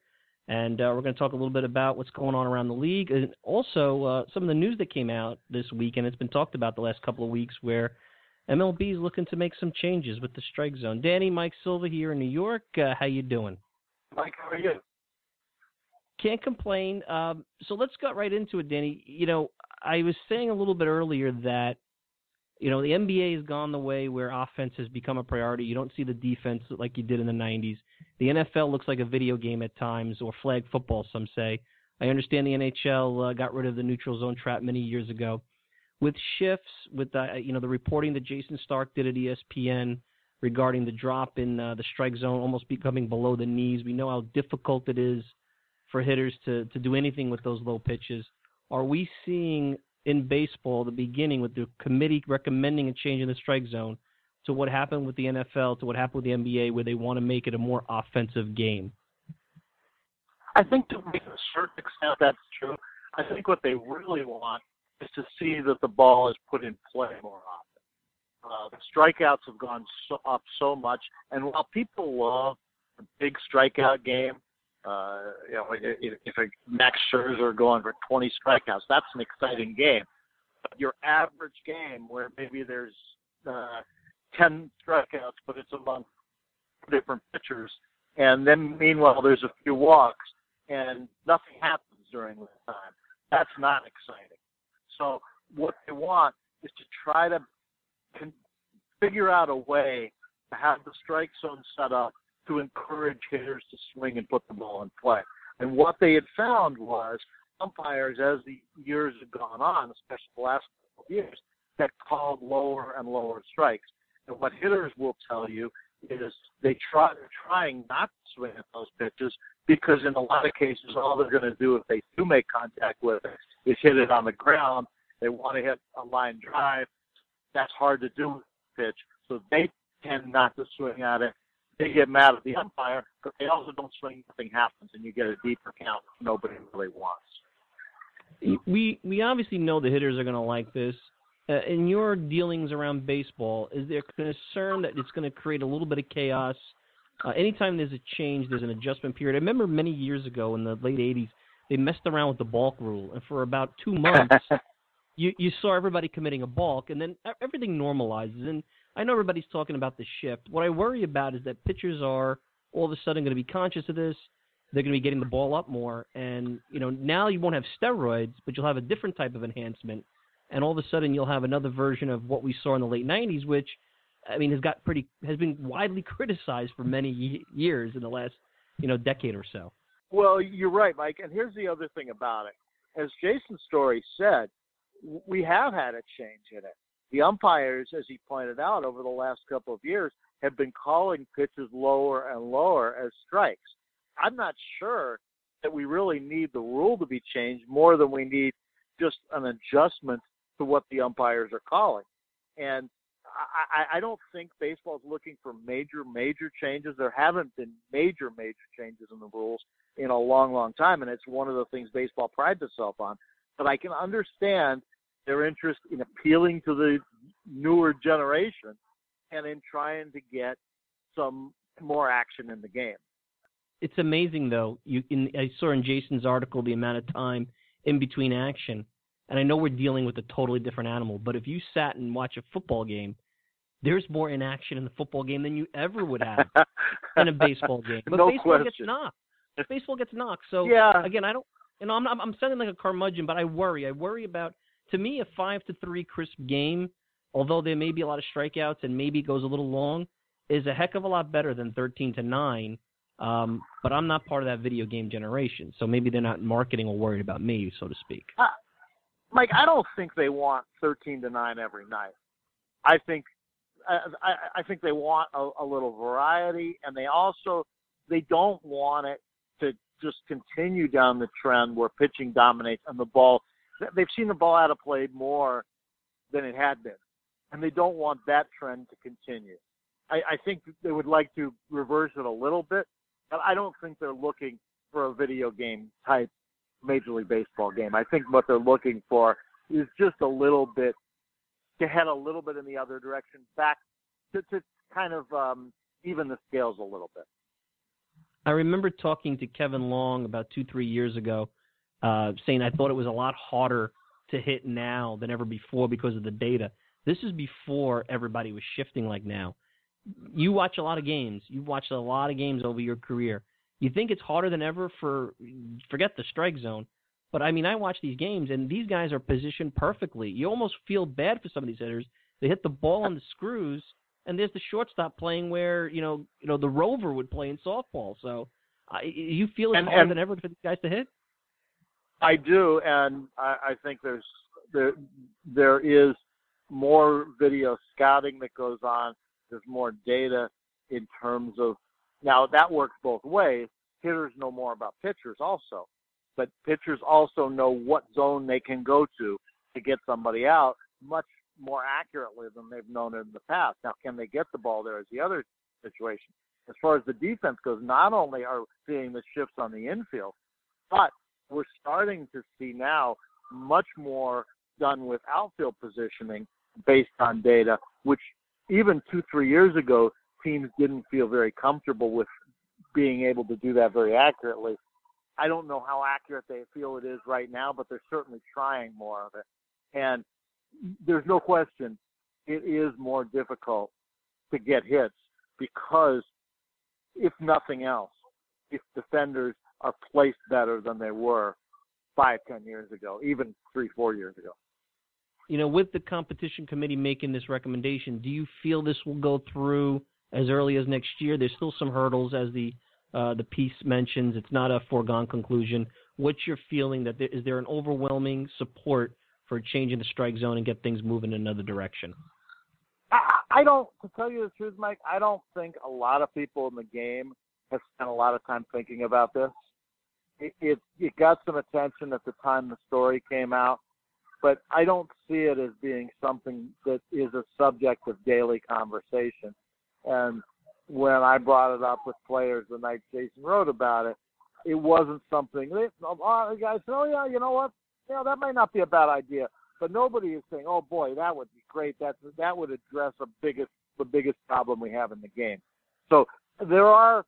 and uh, we're going to talk a little bit about what's going on around the league, and also uh, some of the news that came out this week, and it's been talked about the last couple of weeks, where MLB is looking to make some changes with the strike zone. Danny, Mike Silva here in New York. Uh, how you doing? Mike, how are you? Can't complain. Um, so let's get right into it, Danny. You know, I was saying a little bit earlier that you know the NBA has gone the way where offense has become a priority. You don't see the defense like you did in the '90s. The NFL looks like a video game at times, or flag football, some say. I understand the NHL uh, got rid of the neutral zone trap many years ago. With shifts, with the, you know the reporting that Jayson Stark did at ESPN regarding the drop in uh, the strike zone almost becoming below the knees, we know how difficult it is for hitters to, to do anything with those low pitches. Are we seeing in baseball the beginning with the committee recommending a change in the strike zone to what happened with the NFL to what happened with the NBA where they want to make it a more offensive game? I think to a certain extent that's true. I think what they really want is to see that the ball is put in play more often. Uh, the strikeouts have gone so, up so much, and while people love the big strikeout game, uh, you know, if, if a Max Scherzer going for 20 strikeouts, that's an exciting game. But your average game where maybe there's uh, 10 strikeouts, but it's among different pitchers, and then meanwhile there's a few walks, and nothing happens during that time. That's not exciting. So what they want is to try to con- figure out a way to have the strike zone set up to encourage hitters to swing and put the ball in play. And what they had found was umpires, as the years had gone on, especially the last couple of years, that called lower and lower strikes. And what hitters will tell you is they try they're trying not to swing at those pitches because in a lot of cases all they're going to do if they do make contact with it is hit it on the ground. They want to hit a line drive. That's hard to do with pitch. So they tend not to swing at it they get mad at the umpire, but they also don't swing. Nothing happens, and you get a deeper count. Nobody really wants. We we obviously know the hitters are going to like this. Uh, in your dealings around baseball, is there concern that it's going to create a little bit of chaos? Uh, anytime there's a change, there's an adjustment period. I remember many years ago in the late '80s, they messed around with the balk rule, and for about two [laughs] months, you you saw everybody committing a balk, and then everything normalizes. And I know everybody's talking about the shift. What I worry about is that pitchers are all of a sudden going to be conscious of this. They're going to be getting the ball up more, and you know now you won't have steroids, but you'll have a different type of enhancement, and all of a sudden you'll have another version of what we saw in the late '90s, which I mean has got pretty has been widely criticized for many years in the last you know decade or so. Well, you're right, Mike. And here's the other thing about it. As Jayson Stark said, we have had a change in it. The umpires, as he pointed out, over the last couple of years, have been calling pitches lower and lower as strikes. I'm not sure that we really need the rule to be changed more than we need just an adjustment to what the umpires are calling. And I, I don't think baseball is looking for major, major changes. There haven't been major, major changes in the rules in a long, long time, and it's one of the things baseball prides itself on. But I can understand their interest in appealing to the newer generation and in trying to get some more action in the game. It's amazing, though. You, in, I saw in Jayson's article the amount of time in between action, and I know we're dealing with a totally different animal. But if you sat and watch a football game, there's more inaction in the football game than you ever would have [laughs] in a baseball game. But no baseball question. gets knocked. Baseball gets knocked. So yeah. again, I don't. You know, I'm I'm sounding like a curmudgeon, but I worry. I worry about to me a five to three crisp game, although there may be a lot of strikeouts and maybe it goes a little long, is a heck of a lot better than thirteen to nine. Um, but I'm not part of that video game generation, so maybe they're not marketing or worried about me, so to speak. Uh, Mike, I don't think they want thirteen to nine every night. I think I, I think they want a, a little variety, and they also they don't want it to just continue down the trend where pitching dominates and the ball. They've seen the ball out of play more than it had been, and they don't want that trend to continue. I, I think they would like to reverse it a little bit, but I don't think they're looking for a video game type Major League Baseball game. I think what they're looking for is just a little bit to head a little bit in the other direction, back to, to kind of um, even the scales a little bit. I remember talking to Kevin Long about two, three years ago, uh, saying I thought it was a lot harder to hit now than ever before because of the data. This is before everybody was shifting like now. You watch a lot of games. You've watched a lot of games over your career. You think it's harder than ever for forget the strike zone, but I mean I watch these games and these guys are positioned perfectly. You almost feel bad for some of these hitters. They hit the ball on the screws and there's the shortstop playing where you know you know the rover would play in softball. So uh, you feel it's and, harder and than ever for these guys to hit. I do, and I, I think there's there there is more video scouting that goes on. There's more data in terms of now that works both ways. Hitters know more about pitchers also, but pitchers also know what zone they can go to to get somebody out much more accurately than they've known in the past. Now, can they get the ball there is the other situation. As far as the defense goes, not only are seeing the shifts on the infield, but we're starting to see now much more done with outfield positioning based on data, which even two, three years ago, teams didn't feel very comfortable with being able to do that very accurately. I don't know how accurate they feel it is right now, but they're certainly trying more of it. And there's no question it is more difficult to get hits because, if nothing else, if defenders are placed better than they were five, ten years ago, even three, four years ago. You know, with the competition committee making this recommendation, do you feel this will go through as early as next year? There's still some hurdles, as the uh, the piece mentions. It's not a foregone conclusion. What's your feeling? That there, is there an overwhelming support for changing the strike zone and get things moving in another direction? I, I don't, to tell you the truth, Mike, I don't think a lot of people in the game have spent a lot of time thinking about this. It, it, it got some attention at the time the story came out, but I don't see it as being something that is a subject of daily conversation. And when I brought it up with players the night Jayson wrote about it, it wasn't something. They, of guys said, "Oh yeah, you know what? know, that might not be a bad idea. But nobody is saying, "Oh boy, that would be great. That that would address the biggest the biggest problem we have in the game." So there are.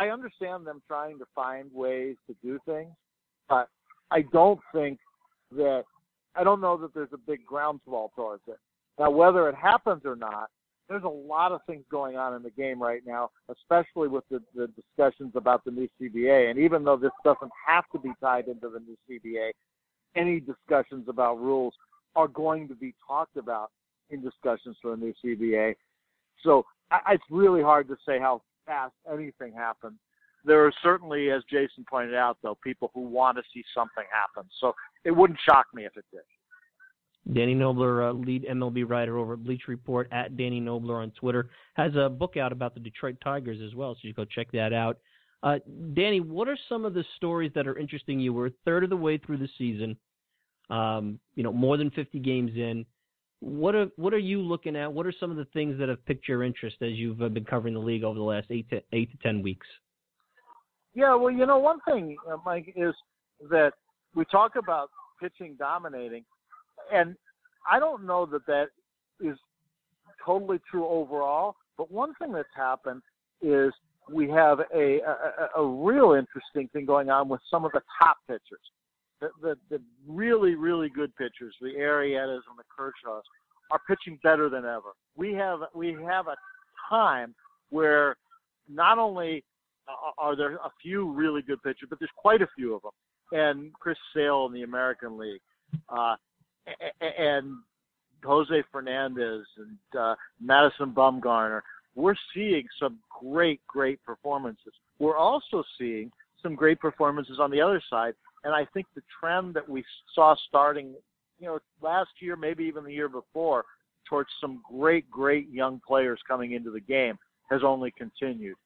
I understand them trying to find ways to do things, but I don't think that I don't know that there's a big groundswell towards it. Now, whether it happens or not, there's a lot of things going on in the game right now, especially with the, the discussions about the new CBA. And even though this doesn't have to be tied into the new CBA, any discussions about rules are going to be talked about in discussions for the new CBA. So I, it's really hard to say how fast anything happens. There are certainly, as Jayson pointed out, though, people who want to see something happen. So it wouldn't shock me if it did. Danny Knobler, uh, lead MLB writer over at Bleacher Report at Danny Knobler on Twitter, has a book out about the Detroit Tigers as well, so you go check that out. Uh, Danny, what are some of the stories that are interesting you? We're a third of the way through the season, um, you know, more than 50 games in. What are what are you looking at? What are some of the things that have piqued your interest as you've uh, been covering the league over the last eight to eight to ten weeks? Yeah, well, you know, one thing, uh, Mike, is that we talk about pitching dominating, and I don't know that that is totally true overall. But one thing that's happened is we have a, a, a real interesting thing going on with some of the top pitchers. The, the, the really, really good pitchers, the Arrietas and the Kershaws, are pitching better than ever. We have we have a time where not only are there a few really good pitchers, but there's quite a few of them. And Chris Sale in the American League, uh, and Jose Fernandez and uh, Madison Bumgarner. We're seeing some great, great performances. We're also seeing some great performances on the other side, and I think the trend that we saw starting, you know, last year, maybe even the year before, towards some great, great young players coming into the game has only continued.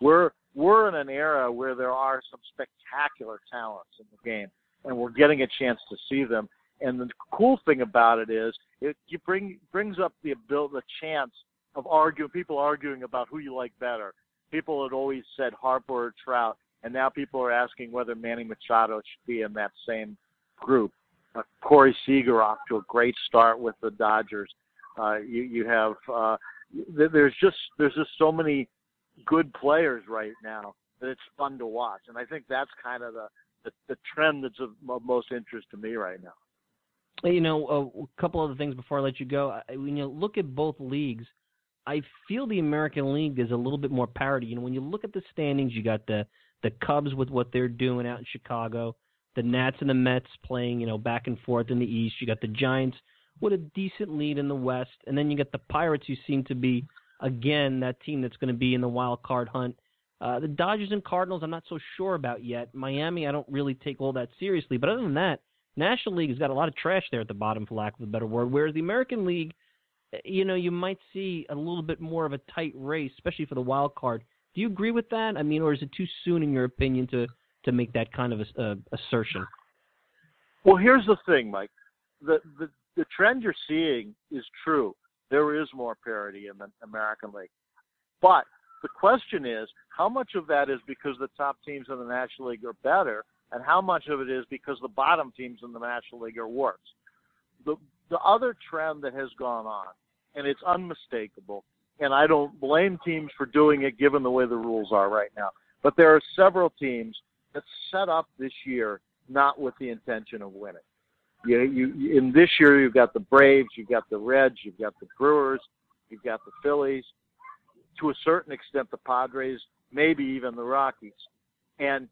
We're we're in an era where there are some spectacular talents in the game, and we're getting a chance to see them. And the cool thing about it is it you bring brings up the ability, the chance of arguing, people arguing about who you like better. People had always said Harper or Trout, and now people are asking whether Manny Machado should be in that same group. Uh, Corey Seager off to a great start with the Dodgers. Uh, you you have uh, there's just there's just so many good players right now that it's fun to watch, and I think that's kind of the the, the trend that's of, of most interest to me right now. You know, a couple other things before I let you go. When you look at both leagues, I feel the American League is a little bit more parity. You know, when you look at the standings, you got the the Cubs with what they're doing out in Chicago, the Nats and the Mets playing, you know, back and forth in the East. You got the Giants with a decent lead in the West, and then you got the Pirates, who seem to be again that team that's going to be in the wild card hunt. Uh, the Dodgers and Cardinals, I'm not so sure about yet. Miami, I don't really take all that seriously. But other than that, National League has got a lot of trash there at the bottom, for lack of a better word. Whereas the American League, eh, you know, you might see a little bit more of a tight race, especially for the wild card. Do you agree with that? I mean, or is it too soon, in your opinion, to to make that kind of a, uh, assertion? Well, here's the thing, Mike. The, the the trend you're seeing is true. There is more parity in the American League, but the question is, how much of that is because the top teams in the National League are better, and how much of it is because the bottom teams in the National League are worse. The the other trend that has gone on, and it's unmistakable, and I don't blame teams for doing it given the way the rules are right now. But there are several teams that set up this year not with the intention of winning. You, you in this year you've got the Braves, you've got the Reds, you've got the Brewers, you've got the Phillies, to a certain extent the Padres, maybe even the Rockies. And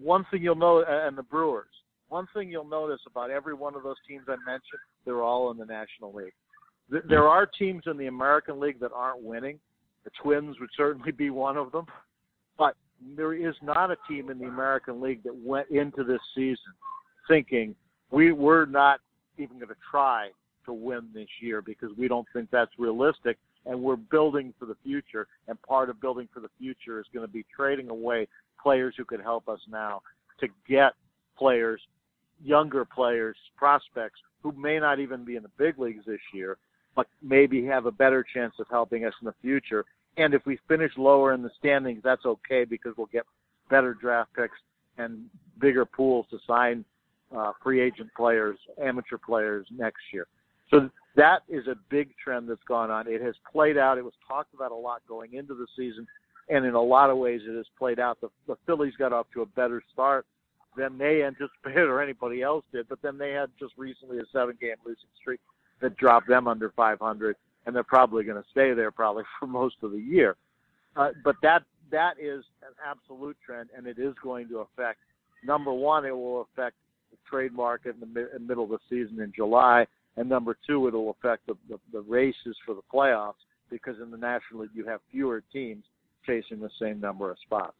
one thing you'll know, and the Brewers, one thing you'll notice about every one of those teams I mentioned, they're all in the National League. There are teams in the American League that aren't winning. The Twins would certainly be one of them. But there is not a team in the American League that went into this season thinking we we're not even going to try to win this year because we don't think that's realistic and we're building for the future and part of building for the future is going to be trading away players who could help us now to get players, younger players, prospects who may not even be in the big leagues this year, but maybe have a better chance of helping us in the future. And if we finish lower in the standings, that's okay because we'll get better draft picks and bigger pools to sign uh, free agent players, amateur players next year. So that is a big trend that's gone on. It has played out. It was talked about a lot going into the season and in a lot of ways it has played out. The, the Phillies got off to a better start than they anticipated or anybody else did. But then they had just recently a seven-game losing streak that dropped them under 500, and they're probably going to stay there probably [laughs] for most of the year. Uh, but that that is an absolute trend, and it is going to affect. Number one, it will affect the trade market in the, mi- in middle of the season in July, and number two, it'll affect the, the, the races for the playoffs because in the National League you have fewer teams chasing the same number of spots.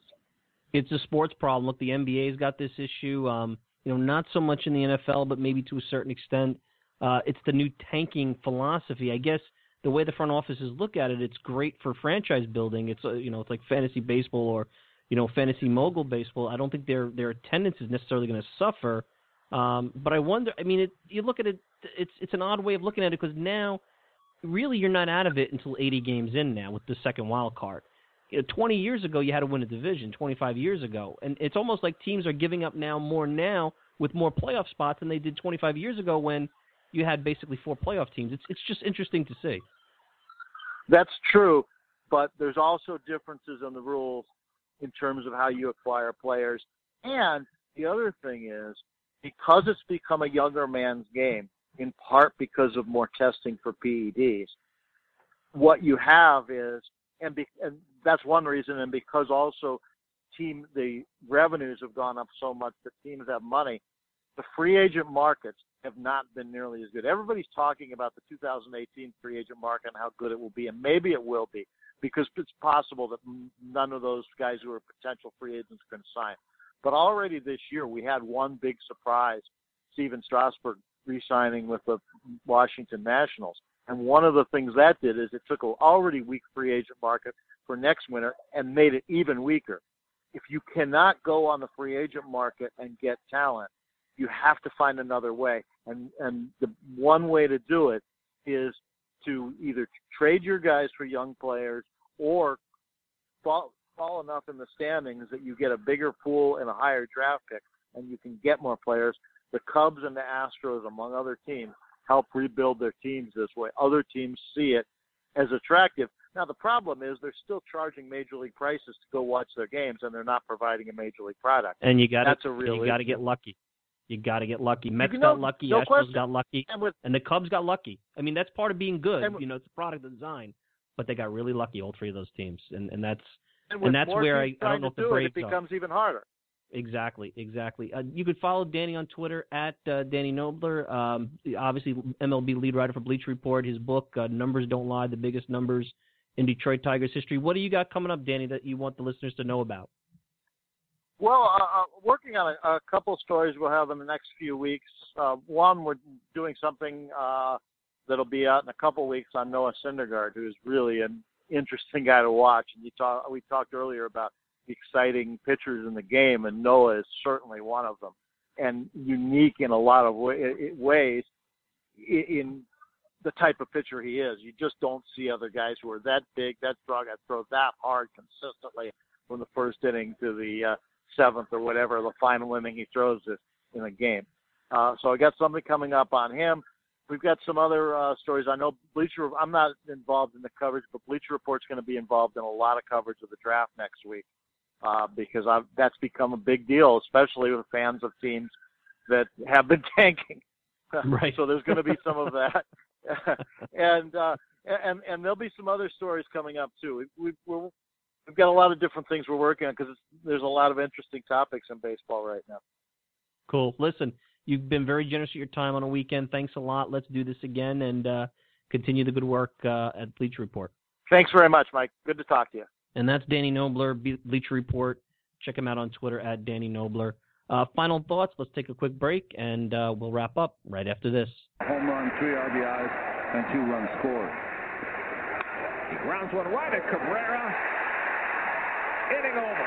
It's a sports problem. Look, the NBA's got this issue. Um, you know, not so much in the NFL, but maybe to a certain extent. Uh, it's the new tanking philosophy. I guess the way the front offices look at it, it's great for franchise building. It's uh, you know, it's like fantasy baseball or you know, fantasy mogul baseball. I don't think their their attendance is necessarily going to suffer. Um, but I wonder. I mean, it, you look at it. It's it's an odd way of looking at it because now, really, you're not out of it until 80 games in now with the second wild card. You know, 20 years ago, you had to win a division. 25 years ago, and it's almost like teams are giving up now more now with more playoff spots than they did 25 years ago when you had basically four playoff teams. It's it's just interesting to see. That's true, but there's also differences in the rules in terms of how you acquire players. And the other thing is because it's become a younger man's game, in part because of more testing for PEDs, what you have is, and, be, and that's one reason, and because also team the revenues have gone up so much that teams have money, the free agent markets have not been nearly as good. Everybody's talking about the 2018 free agent market and how good it will be, and maybe it will be because it's possible that none of those guys who are potential free agents can sign. But already this year, we had one big surprise: Stephen Strasburg re-signing with the Washington Nationals. And one of the things that did is it took an already weak free agent market for next winter and made it even weaker. If you cannot go on the free agent market and get talent, you have to find another way. And and the one way to do it is to either trade your guys for young players or fall, fall enough in the standings that you get a bigger pool and a higher draft pick and you can get more players. The Cubs and the Astros, among other teams, help rebuild their teams this way. Other teams see it as attractive. Now the problem is they're still charging major league prices to go watch their games, and they're not providing a major league product. And you got that's a real you got to get lucky. You got to get lucky. Mets know, got lucky. no Astros question. got lucky, And with and the Cubs got lucky. I mean, that's part of being good. With- you know, it's a product of design. But they got really lucky, all three of those teams, and and that's and, with that's where I- I don't know if the do it, it Braves becomes even harder. Exactly, exactly. Uh, you could follow Danny on Twitter at uh, Danny Knobler. Um, obviously, MLB lead writer for Bleacher Report. His book, uh, Numbers Don't Lie: The Biggest Numbers in Detroit Tigers History. What do you got coming up, Danny, that you want the listeners to know about? Well, uh, uh, working on a, a couple of stories we'll have in the next few weeks. Uh, one, we're doing something uh, that'll be out in a couple of weeks on Noah Syndergaard, who's really an interesting guy to watch. And you talk, we talked earlier about exciting pitchers in the game, and Noah is certainly one of them, and unique in a lot of way, ways in the type of pitcher he is. You just don't see other guys who are that big, that strong, that throw that hard consistently from the first inning to the uh, seventh or whatever the final inning he throws this in a game. Uh, so I got something coming up on him. We've got some other uh, stories. I know Bleacher. I'm not involved in the coverage, but Bleacher Report's going to be involved in a lot of coverage of the draft next week uh, because I've, that's become a big deal, especially with fans of teams that have been [laughs] tanking. Right. so there's going to be some of that, [laughs] and uh, and and there'll be some other stories coming up too. We, we're we've got a lot of different things we're working on because there's a lot of interesting topics in baseball right now. Cool. Listen, you've been very generous with your time on a weekend. Thanks a lot. Let's do this again and uh, continue the good work uh, at Bleacher Report. Thanks very much, Mike. Good to talk to you. And that's Danny Knobler, Be- Bleacher Report. Check him out on Twitter at Danny Knobler. Uh, final thoughts. Let's take a quick break, and uh, we'll wrap up right after this. Home run, three RBIs, and two runs scored. He grounds one right at Cabrera. Inning over.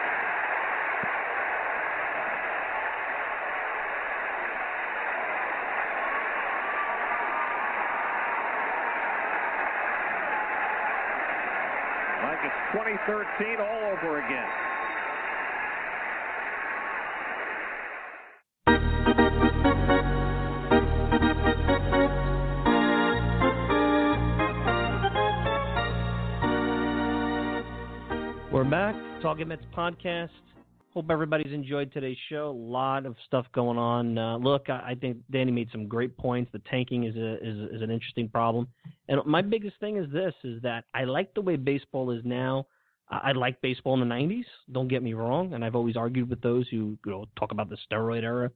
Like it's 2013 all over again. Talking Mets podcast. Hope everybody's enjoyed today's show. A lot of stuff going on. Uh, look, I, I, think Danny made some great points. The tanking is a, is, is an interesting problem, and my biggest thing is this: is that I like the way baseball is now. I like baseball in the '90s. Don't get me wrong, and I've always argued with those who you know, talk about the steroid era.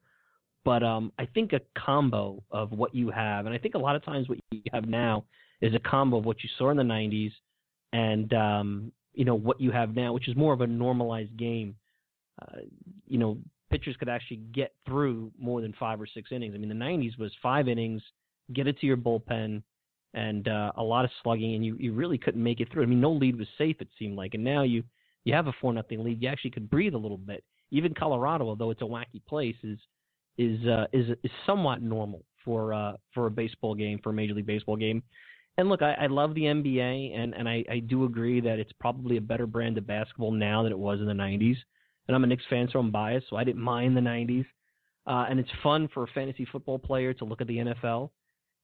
But um, I think a combo of what you have, and I think a lot of times what you have now is a combo of what you saw in the '90s and um, you know what you have now, which is more of a normalized game uh, you know, pitchers could actually get through more than five or six innings. I mean, the 90s was five innings, get it to your bullpen, and uh, a lot of slugging, and you, you really couldn't make it through. I mean, no lead was safe, it seemed like. And now you, you have a 4 nothing lead. You actually could breathe a little bit. Even Colorado, although it's a wacky place, is is uh, is is somewhat normal for uh, for a baseball game, for a Major League Baseball game. And look, I, I love the NBA, and and I, I do agree that it's probably a better brand of basketball now than it was in the '90s and I'm a Knicks fan, so I'm biased, so I didn't mind the 90s. Uh, and it's fun for a fantasy football player to look at the NFL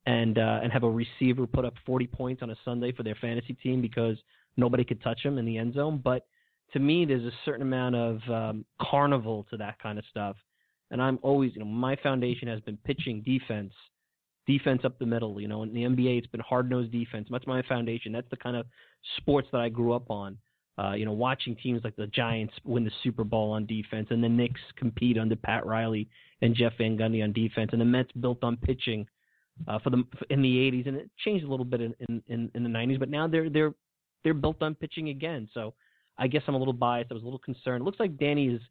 and uh, and have a receiver put up 40 points on a Sunday for their fantasy team because nobody could touch him in the end zone. But to me, there's a certain amount of um, carnival to that kind of stuff. And I'm always, you know, my foundation has been pitching defense, defense up the middle. You know, in the NBA, it's been hard nosed defense. That's my foundation. That's the kind of sports that I grew up on. Uh, you know, watching teams like the Giants win the Super Bowl on defense, and the Knicks compete under Pat Riley and Jeff Van Gundy on defense, and the Mets built on pitching uh, for the in the '80s, and it changed a little bit in, in in the '90s, but now they're they're they're built on pitching again. So I guess I'm a little biased. I was a little concerned. It looks like Danny is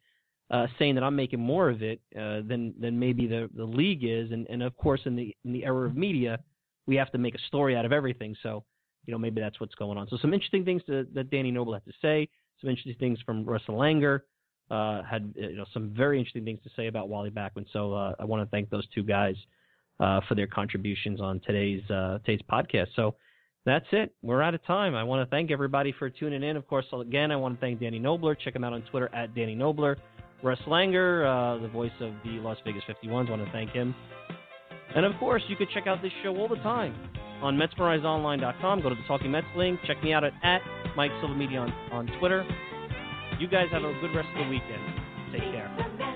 uh, saying that I'm making more of it uh, than than maybe the the league is, and and of course in the in the era of media, we have to make a story out of everything. So you know, maybe that's what's going on. So some interesting things to, that Danny Knobler had to say. Some interesting things from Russell Langer. Uh, had you know some very interesting things to say about Wally Backman. So uh, I want to thank those two guys uh, for their contributions on today's uh, today's podcast. So that's it. We're out of time. I want to thank everybody for tuning in. Of course, again, I want to thank Danny Knobler. Check him out on Twitter at Danny Knobler. Russ Langer, uh, the voice of the Las Vegas 51s, want to thank him. And of course, you can check out this show all the time on MetsMerizedOnline.com. Go to the Talking Mets link. Check me out at, at Mike Silva Media on, on Twitter. You guys have a good rest of the weekend. Take care.